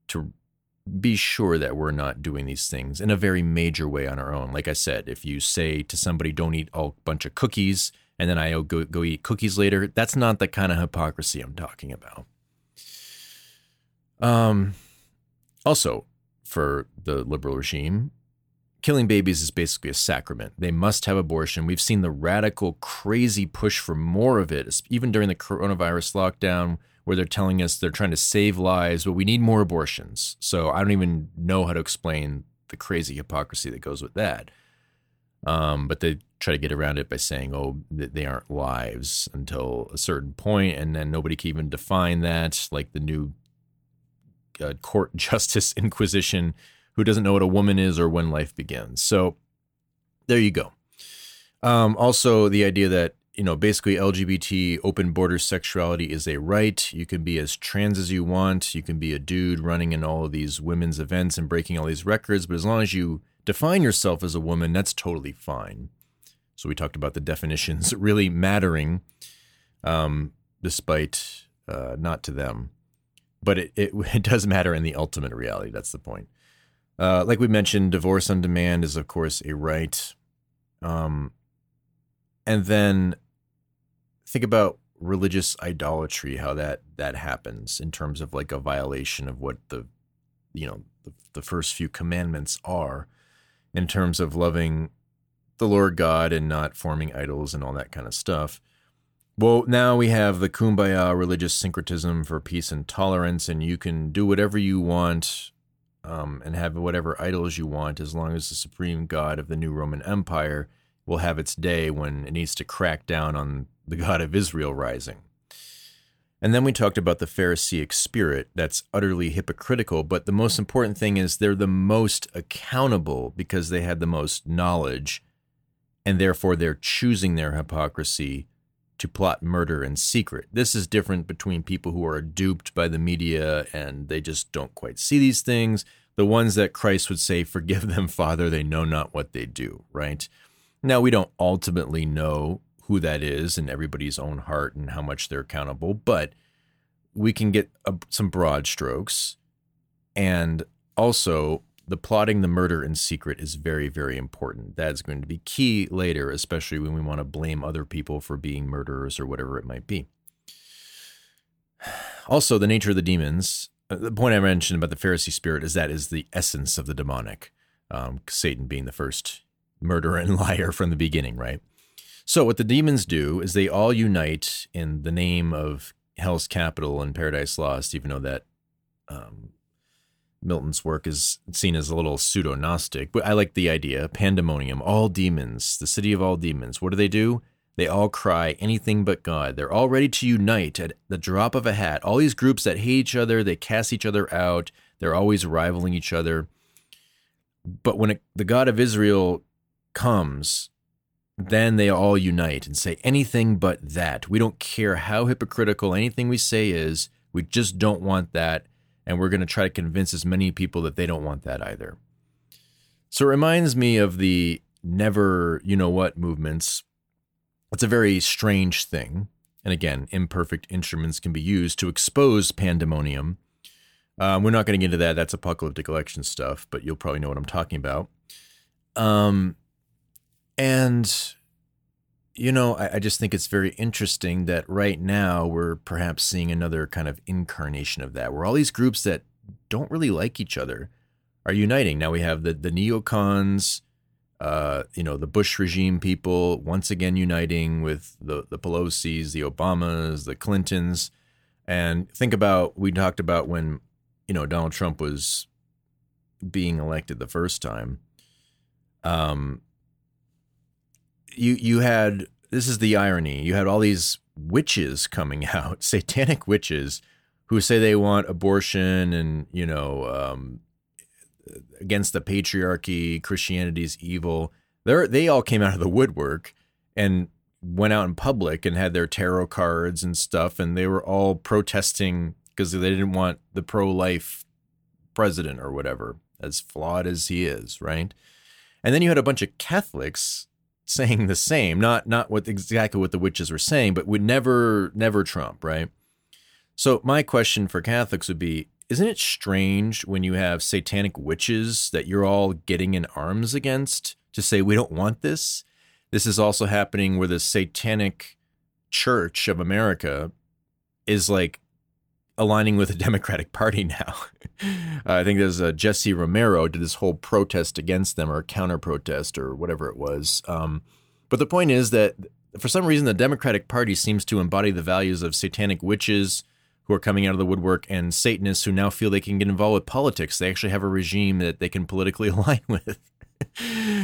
to be sure that we're not doing these things in a very major way on our own. Like I said, if you say to somebody, don't eat a bunch of cookies, and then I go, go eat cookies later, that's not the kind of hypocrisy I'm talking about. Um, also, for the liberal regime, killing babies is basically a sacrament. They must have abortion. We've seen the radical, crazy push for more of it, even during the coronavirus lockdown, where they're telling us they're trying to save lives, but we need more abortions. So I don't even know how to explain the crazy hypocrisy that goes with that. Um, but they try to get around it by saying, oh, they aren't lives until a certain point, and then nobody can even define that. Like the new uh, court (laughs) justice inquisition who doesn't know what a woman is or when life begins. So there you go. Um, also, the idea that you know basically LGBT open border sexuality is a right. You can be as trans as you want. You can be a dude running in all of these women's events and breaking all these records. But as long as you define yourself as a woman, that's totally fine. So we talked about the definitions (laughs) really mattering, um, despite uh, not to them but it, it, (laughs) it does matter in the ultimate reality. That's the point. Uh, like we mentioned, divorce on demand is of course a right. Um, and then think about religious idolatry, how that that happens in terms of like a violation of what the you know the, the first few commandments are, in terms of loving the Lord God and not forming idols and all that kind of stuff. Well, now we have the kumbaya religious syncretism for peace and tolerance, and you can do whatever you want um, and have whatever idols you want as long as the supreme god of the new Roman Empire will have its day when it needs to crack down on the God of Israel rising. And then we talked about the Pharisaic spirit that's utterly hypocritical, but the most important thing is they're the most accountable because they had the most knowledge, and therefore they're choosing their hypocrisy to plot murder in secret. This is different between people who are duped by the media and they just don't quite see these things. The ones that Christ would say, Forgive them, Father, they know not what they do, right? Now, we don't ultimately know who that is in everybody's own heart and how much they're accountable, but we can get a, some broad strokes. And also, the plotting the murder in secret is very, very important. That's going to be key later, especially when we want to blame other people for being murderers or whatever it might be. (sighs) Also, the nature of the demons. uh, The point I mentioned about the Pharisee spirit is that is the essence of the demonic. Um, Satan being the first murderer and (laughs) liar from the beginning, right? So, what the demons do is they all unite in the name of Hell's Capital and Paradise Lost, even though that um, Milton's work is seen as a little pseudo Gnostic. But I like the idea pandemonium, all demons, the city of all demons. What do they do? They all cry anything but God. They're all ready to unite at the drop of a hat. All these groups that hate each other, they cast each other out. They're always rivaling each other. But when it, the God of Israel comes, then they all unite and say anything but that. We don't care how hypocritical anything we say is. We just don't want that. And we're going to try to convince as many people that they don't want that either. So it reminds me of the never, you know what movements. It's a very strange thing. And again, imperfect instruments can be used to expose pandemonium. Um, we're not going to get into that. That's apocalyptic election stuff, but you'll probably know what I'm talking about. Um, and, you know, I, I just think it's very interesting that right now we're perhaps seeing another kind of incarnation of that, where all these groups that don't really like each other are uniting. Now we have the, the neocons, uh, you know, the Bush regime people once again uniting with the, the Pelosi's, the Obamas, the Clintons. And think about, we talked about when, you know, Donald Trump was being elected the first time. Um, you you had this is the irony. You had all these witches coming (laughs) out, satanic witches, who say they want abortion and you know um, against the patriarchy, Christianity's evil. They they all came out of the woodwork and went out in public and had their tarot cards and stuff, and they were all protesting because they didn't want the pro life president or whatever, as flawed as he is, right? And then you had a bunch of Catholics saying the same, not not what exactly what the witches were saying, but would never never Trump, right? So my question for Catholics would be, isn't it strange when you have satanic witches that you're all getting in arms against to say we don't want this? This is also happening where the satanic church of America is like aligning with the (laughs) Democratic Party now. uh, I think there's Jesse Romero did this whole protest against them or counter protest or whatever it was. Um, but the point is that for some reason the Democratic Party seems to embody the values of satanic witches who are coming out of the woodwork and Satanists who now feel they can get involved with politics. They actually have a regime that they can politically (laughs) align with.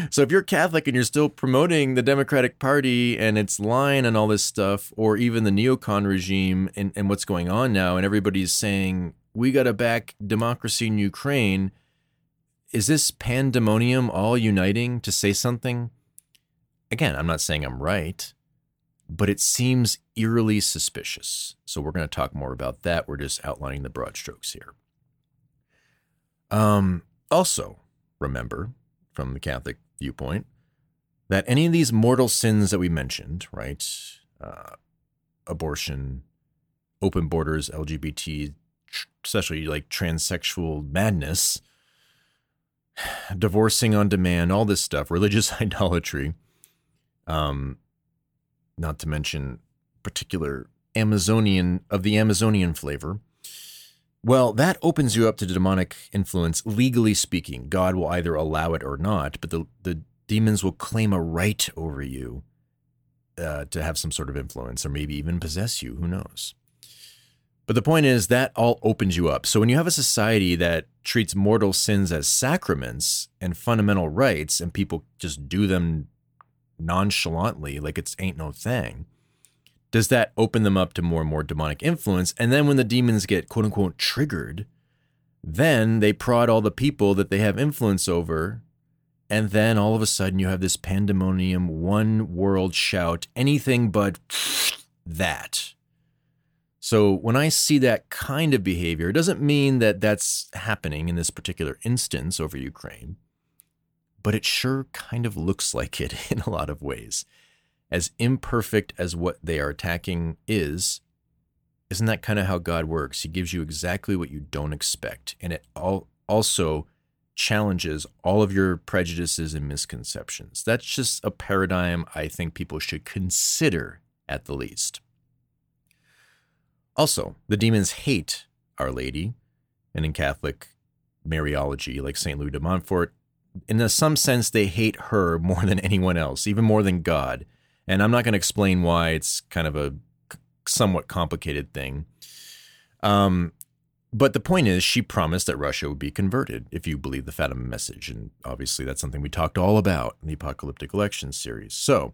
So if you're Catholic and you're still promoting the Democratic Party and its line and all this stuff, or even the neocon regime and, and what's going on now, and everybody's saying we got to back democracy in Ukraine, is this pandemonium all uniting to say something? Again, I'm not saying I'm right, but it seems eerily suspicious. So we're going to talk more about that. We're just outlining the broad strokes here. Um, also, remember from the Catholic viewpoint that any of these mortal sins that we mentioned, right? Uh, abortion, open borders, LGBT, especially like transsexual madness, divorcing on demand, all this stuff, religious (laughs) idolatry, um, not to mention particular Amazonian of the Amazonian flavor. Well, that opens you up to demonic influence, legally speaking. God will either allow it or not, but the, the demons will claim a right over you uh, to have some sort of influence or maybe even possess you. Who knows? But the point is that all opens you up. So when you have a society that treats mortal sins as sacraments and fundamental rights, and people just do them nonchalantly, like it's ain't no thing, does that open them up to more and more demonic influence? And then when the demons get quote unquote triggered, then they prod all the people that they have influence over. And then all of a sudden you have this pandemonium, one world shout, anything but that. So when I see that kind of behavior, it doesn't mean that that's happening in this particular instance over Ukraine. but it sure kind of looks like it (laughs) in a lot of ways. As imperfect as what they are attacking is, isn't that kind of how God works? He gives you exactly what you don't expect, and it all also challenges all of your prejudices and misconceptions. That's just a paradigm I think people should consider at the least. Also, the demons hate Our Lady, and in Catholic Mariology, like St. Louis de Montfort, in some sense, they hate her (laughs) more than anyone else, even more than God. And I'm not going to explain why. It's kind of a somewhat complicated thing. Um, but the point is, she promised that Russia would be converted if you believe the Fatima message. And obviously, that's something we talked all about in the Apocalyptic Elections series. So,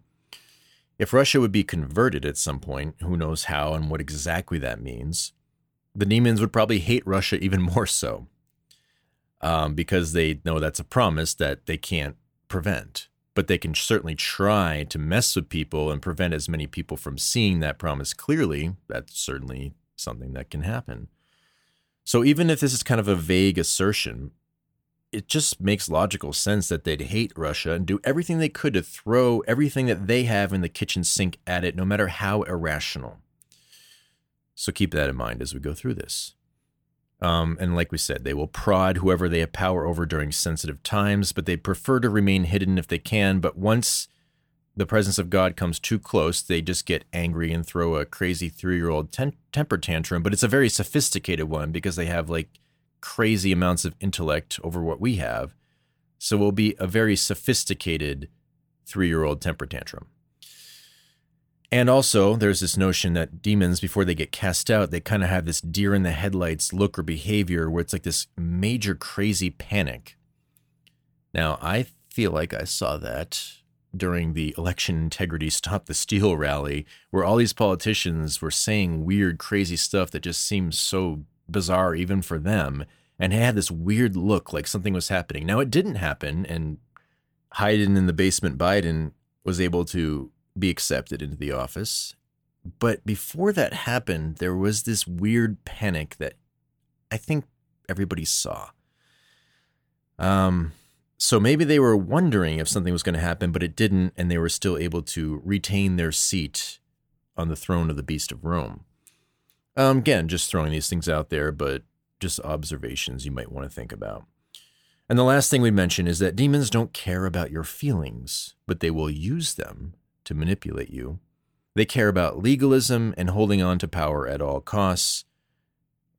if Russia would be converted at some point, who knows how and what exactly that means, the demons would probably hate Russia even (laughs) more so um, because they know that's a promise that they can't prevent. But they can certainly try to mess with people and prevent as many people from seeing that promise clearly. That's certainly something that can happen. So even if this is kind of a vague assertion, it just makes logical sense that they'd hate Russia and do everything they could to throw everything that they have in the kitchen sink at it, no matter how irrational. So keep that in mind as we go through this. Um, and like we said, they will prod whoever they have power over during sensitive times, but they prefer to remain hidden if they can. But once the presence of God comes too close, they just get angry and throw a crazy three year old ten- temper tantrum. But it's a very sophisticated one because they have like crazy amounts of intellect over what we have. So it will be a very sophisticated three year old temper tantrum. And also, there's this notion that demons, before they get cast out, they kind of have this deer in the headlights look or behavior where it's like this major crazy panic. Now, I feel like I saw that during the election integrity (laughs) stop the steal rally where all these politicians were saying weird crazy stuff that just seemed so bizarre even for them and had this weird look like something was happening now it didn't happen and hiding in the basement biden was able to be accepted into the office but before that happened there was this weird panic that i think everybody saw um so maybe they were wondering if something was going to happen, but it didn't, and they were still able to retain their seat on the throne of the Beast of Rome. Um, again, just throwing these things out there, but just observations you might want to think about. And the last thing we mention is that demons don't care about your feelings, but they will use them to manipulate you. They care about legalism and holding on to power at all costs.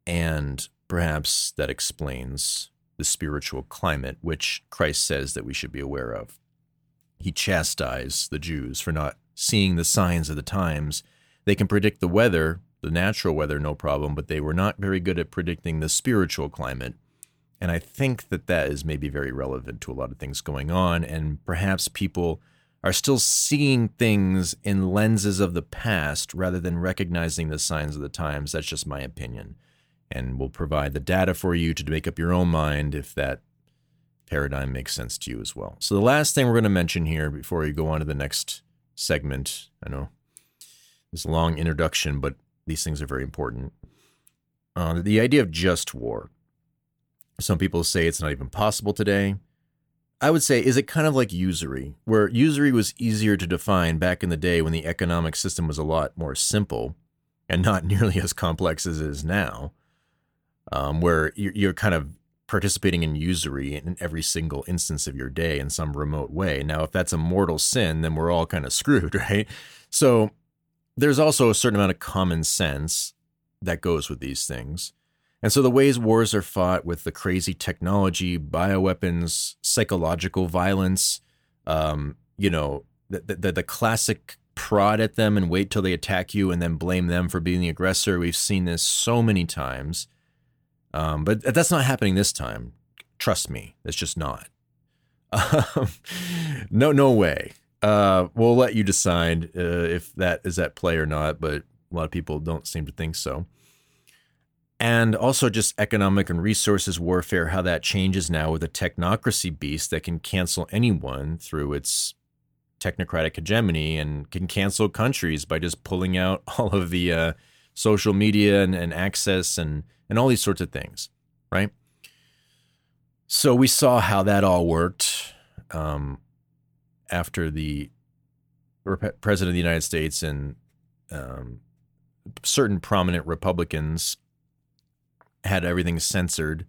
And perhaps that explains the spiritual climate, which Christ says that we should be aware of. He chastised the Jews for not seeing the signs of the times. They can predict the weather, the natural weather, no problem, but they were not very good at predicting the spiritual climate. And I think that that is maybe very relevant to a lot of things going on. And perhaps people are still seeing things in lenses of the past rather than recognizing the signs of the times. That's just my opinion and we'll provide the data for you to make up your own mind if that paradigm makes sense to you as well. So, the last thing we're going to mention here before we go on to the next segment, I know this long introduction, but these things are very important. Uh, the idea of just war. Some people say it's not even possible today. I would say, is it kind of like usury, where usury was easier to define back in the day when the economic system was a lot more simple and not (laughs) nearly as complex as it is now? um, where you're, you're kind of participating in usury in every single instance of your day in some remote way. Now, if that's a mortal sin, then we're all kind of (laughs) screwed, right? So there's also a certain amount of common sense that goes with these things. And so the ways wars are fought with the crazy technology, bioweapons, psychological violence, um, you know, the, the, the classic prod at them and wait till they attack you and then blame them for being the aggressor. We've seen this so many times. Um, but that's not happening this time. Trust me, it's just not. (laughs) Um, no, no way. Uh, we'll let you decide uh, if that is at play or not, but a lot of people don't seem to think so. And also, just economic and resources warfare, how that changes now with a technocracy beast that can cancel anyone through its technocratic hegemony and can cancel countries by just pulling out (laughs) all of the uh, social media and, and access and and all these sorts of things, right? So we saw how that all worked. um, after the president of the United States and um, certain prominent Republicans had everything censored,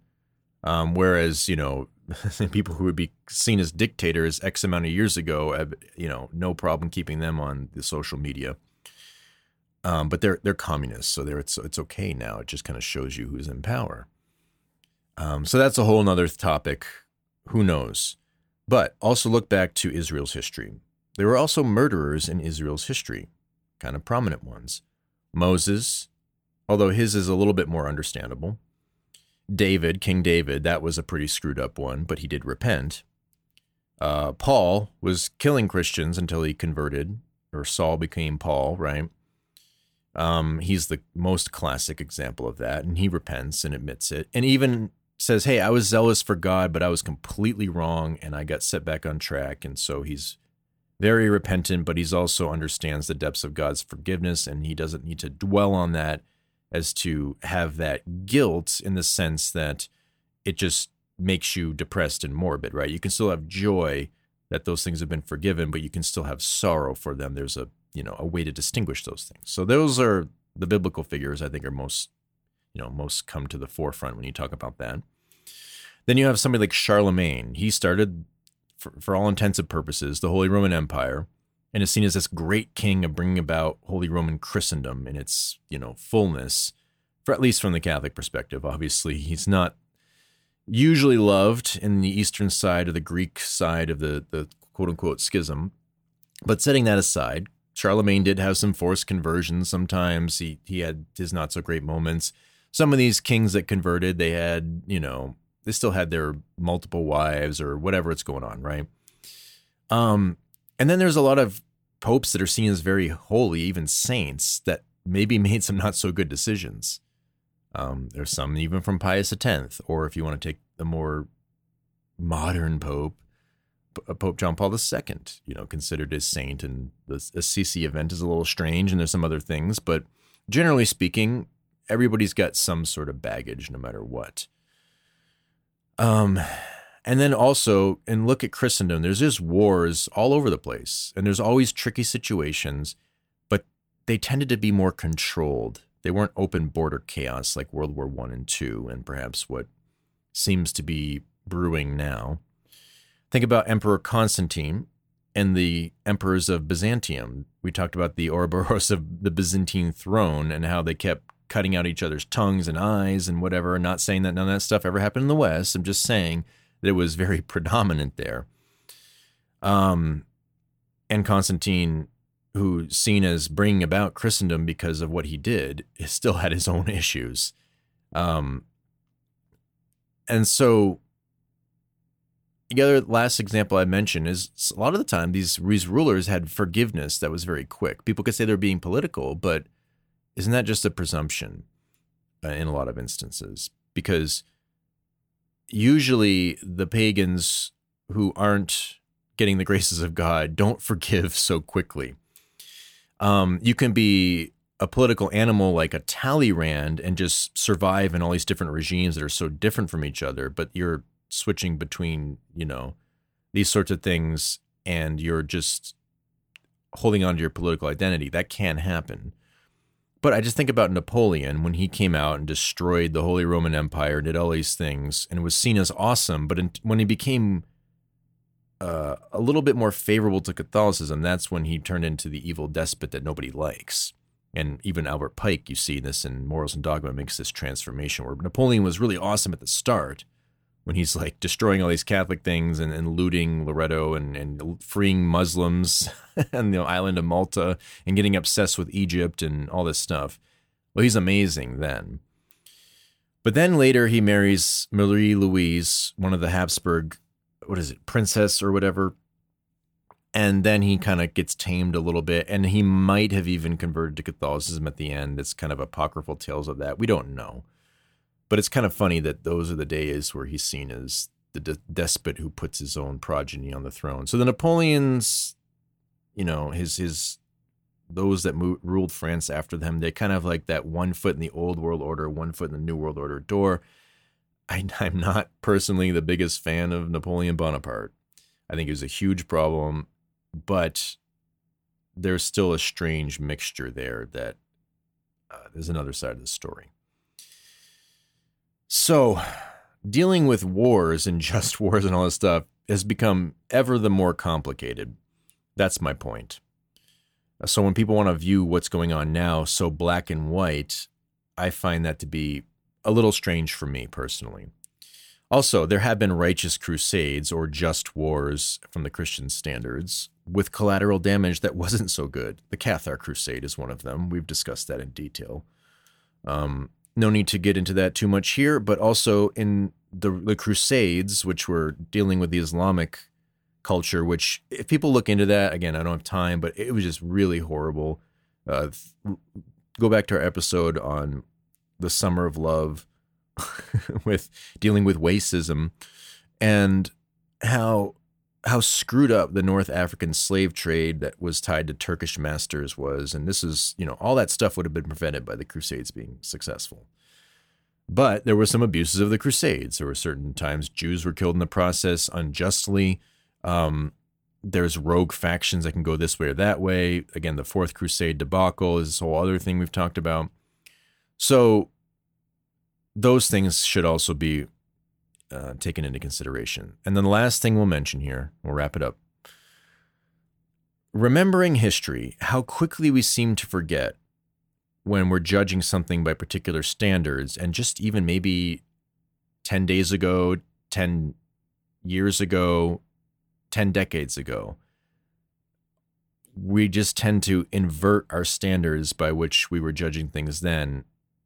um, whereas you know (laughs) people who would be seen as dictators X amount of years ago, have, you know, no problem keeping them on the social media. Um, but they're they're communists, so they're it's it's okay now. It just kind of shows you who's in power. Um, so that's a whole nother topic. Who knows? But also look back to Israel's history. There were also murderers in Israel's history, kind of prominent ones. Moses, although his is a little bit more understandable. David, King David, that was a pretty screwed up one, but he did repent. Uh, Paul was killing Christians until he converted, or Saul became Paul, right? Um, he's the most classic example of that, and he repents and admits it, and even says, "Hey, I was zealous for God, but I was completely wrong, and I got set back on track." And so he's very repentant, but he's also understands the depths of God's forgiveness, and he doesn't need to dwell on that as to have that guilt in the sense that it just makes you depressed and morbid, right? You can still have joy that those things have been forgiven, but you can still have sorrow for them. There's a you know a way to distinguish those things. So those are the biblical figures I think are most you know most come to the forefront when you talk about that. Then you have somebody like Charlemagne. He started, for, for all intents and purposes, the Holy Roman Empire, and is seen as this great king of bringing about Holy Roman Christendom in its you know fullness, for at least from the Catholic perspective. Obviously, he's not usually loved in the Eastern side or the Greek side of the the quote unquote schism. But setting that aside, Charlemagne did have some forced conversions. Sometimes he he had his not so great moments. Some of these kings that converted, they had you know they still had their multiple wives or whatever it's going on, right? Um, and then there's a lot of popes that are seen as very holy, even saints, that maybe (laughs) made some not so good decisions. Um, there's some even from Pius X, or if you want to take the more modern pope, uh, Pope John Paul II, you know, considered as saint, and the Assisi event is a little strange, and there's some other things, but generally speaking, everybody's got some sort of baggage, no matter what. Um, and then also, and look at Christendom, there's just wars all over the place, and there's always tricky situations, but they tended to be more controlled. They weren't open border chaos like World War One and Two, and perhaps what seems to be brewing now. Think about Emperor Constantine and the emperors of Byzantium. We talked about the Ouroboros of the Byzantine throne and how they kept cutting out each other's tongues and eyes and whatever. Not saying that none of that stuff ever happened in the West. I'm just saying that it was very (laughs) predominant there. Um, and Constantine, who's seen as bringing about Christendom because of what he did, (laughs) still had his own issues. Um, and so the other last example I mentioned is a lot of the time these, these rulers had forgiveness that was very quick. People could say they're being political, but isn't that just a presumption uh, in a lot of instances? Because usually the pagans who aren't getting the (laughs) graces of God don't forgive so quickly. Um, you can be a political animal like a Talleyrand and just survive in all these different regimes that are so different from each other, but you're switching between, you know, these sorts of things and you're just holding on to your political identity. That can happen. But I just think about Napoleon when he came out and destroyed the Holy Roman Empire, did all these things, and was seen as awesome. But in, when he became uh, a little bit more favorable to Catholicism, that's when he turned into the evil despot that nobody likes. And even Albert Pike, you see this in Morals and Dogma, makes this transformation where Napoleon was really awesome at the start, when he's like destroying all these Catholic things and, and looting Loretto and, and freeing Muslims (laughs) and the island of Malta and getting obsessed with Egypt and all this stuff. Well, he's amazing then. But then later he marries Marie Louise, one of the Habsburg, what is it, princess or whatever. And then he kind of gets tamed a little bit, and he might have even converted to Catholicism at the end. It's kind of apocryphal tales of that. We don't know. But it's kind of funny that those are the days where he's seen as the de- despot who puts his own progeny on the throne. So the Napoleons, you know, his his those that ruled France after them, they kind of like that one foot in the old world order, one foot in the new world order door. I, (laughs) I'm not personally the biggest fan of Napoleon Bonaparte. I think it was a huge problem, but there's still a strange mixture there that uh, there's another side of the story. So, dealing with wars and (laughs) just wars and all this stuff has become ever the more complicated. That's my point. So, when people want to view what's going on now so black and white, I find that to be a little strange for me personally. Also, there have been righteous crusades or just wars from the Christian standards with collateral damage that (laughs) wasn't so good. The Cathar Crusade is one of them. We've discussed that in detail. Um, no need to get into that too much here, but also in the, the Crusades, which were dealing with the Islamic culture, which, if people look into that, again, I don't have time, but it was just really horrible. Uh, go back to our episode on the Summer of Love (laughs) with dealing with wacism and how how screwed up the North African slave trade that was tied to Turkish masters was. And this is, you know, all that stuff would have been prevented by the Crusades being successful. But there were some abuses of the Crusades. There were certain times Jews were killed in the process unjustly. Um, there's rogue factions that can go this way or that way. Again, the Fourth Crusade debacle is this whole other thing we've talked about. So those things should also be uh, taken into consideration. And then the last thing we'll mention here, we'll wrap it up. Remembering history, how quickly we seem to forget when we're judging something by particular standards, and just even maybe 10 days ago, 10 years ago, 10 decades ago, we just tend to invert our standards by which we were judging things then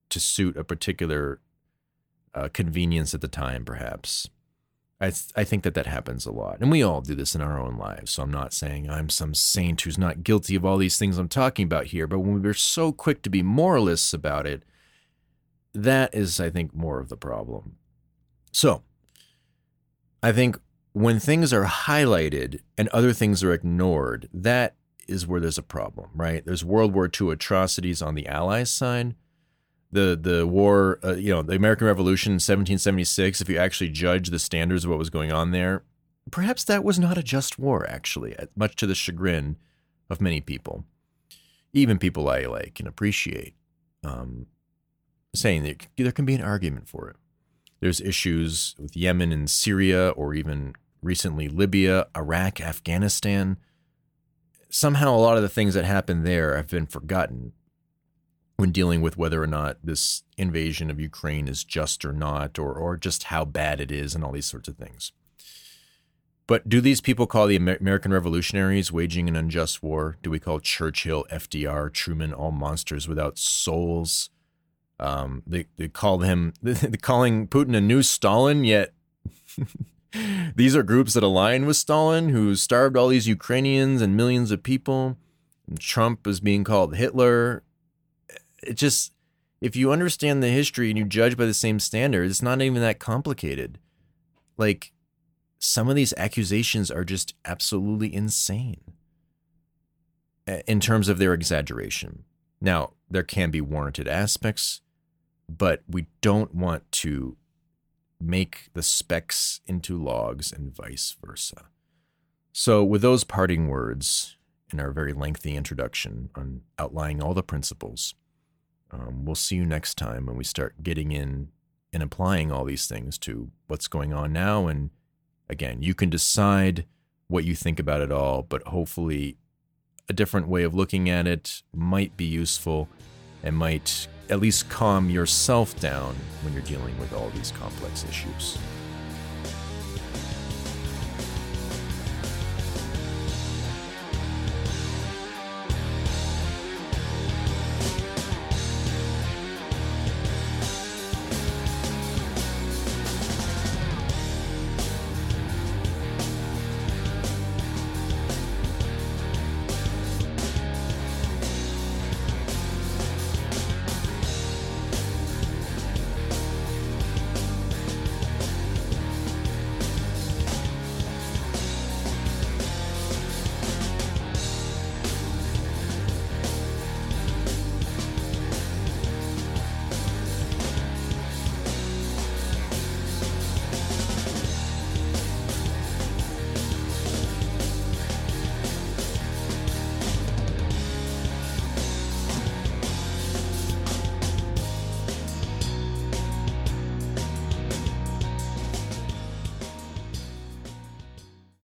to suit a particular uh, convenience at the time, perhaps. I, th- I think that that happens a lot. And we all do this in our own lives. So I'm not saying I'm some saint who's not guilty of all these things I'm talking about here. But when we're so quick to be moralists about it, that is, I think, more of the problem. So I think when things are highlighted and other things are ignored, that is where there's a problem, right? There's World War II atrocities on the Allies' side the the war, uh, you know, the American Revolution in 1776, if you actually judge the standards of what was going on there, perhaps that was not a just war, actually, much to the chagrin of many people, even people I like and appreciate, um, saying that there can be an argument for it. There's issues with Yemen and Syria, or even recently Libya, Iraq, Afghanistan. Somehow, a lot of the things that happened there have been forgotten when dealing with whether or not this invasion of Ukraine is just or not, or or just how bad it is, and all these sorts of things. But do these people call the American revolutionaries waging an unjust war? Do we call Churchill, FDR, Truman all monsters without souls? Um, they they call him (laughs) calling Putin a new Stalin, yet (laughs) these are groups that align with Stalin, who starved all these Ukrainians and millions of people. Trump is being called Hitler it just if you understand the history and you judge by the same standards, it's not even that complicated. Like some of these accusations are just absolutely insane in terms of their exaggeration. Now, there can be warranted aspects, but we don't want to make the specks into logs and vice versa. So, with those parting words in our very lengthy introduction on outlining all the principles, um, we'll see you next time when we start getting in and applying all these things to what's going on now. And again, you can decide what you think about it all, but hopefully, a different way of looking at it might be useful and might at least calm yourself down when you're dealing with all these complex issues.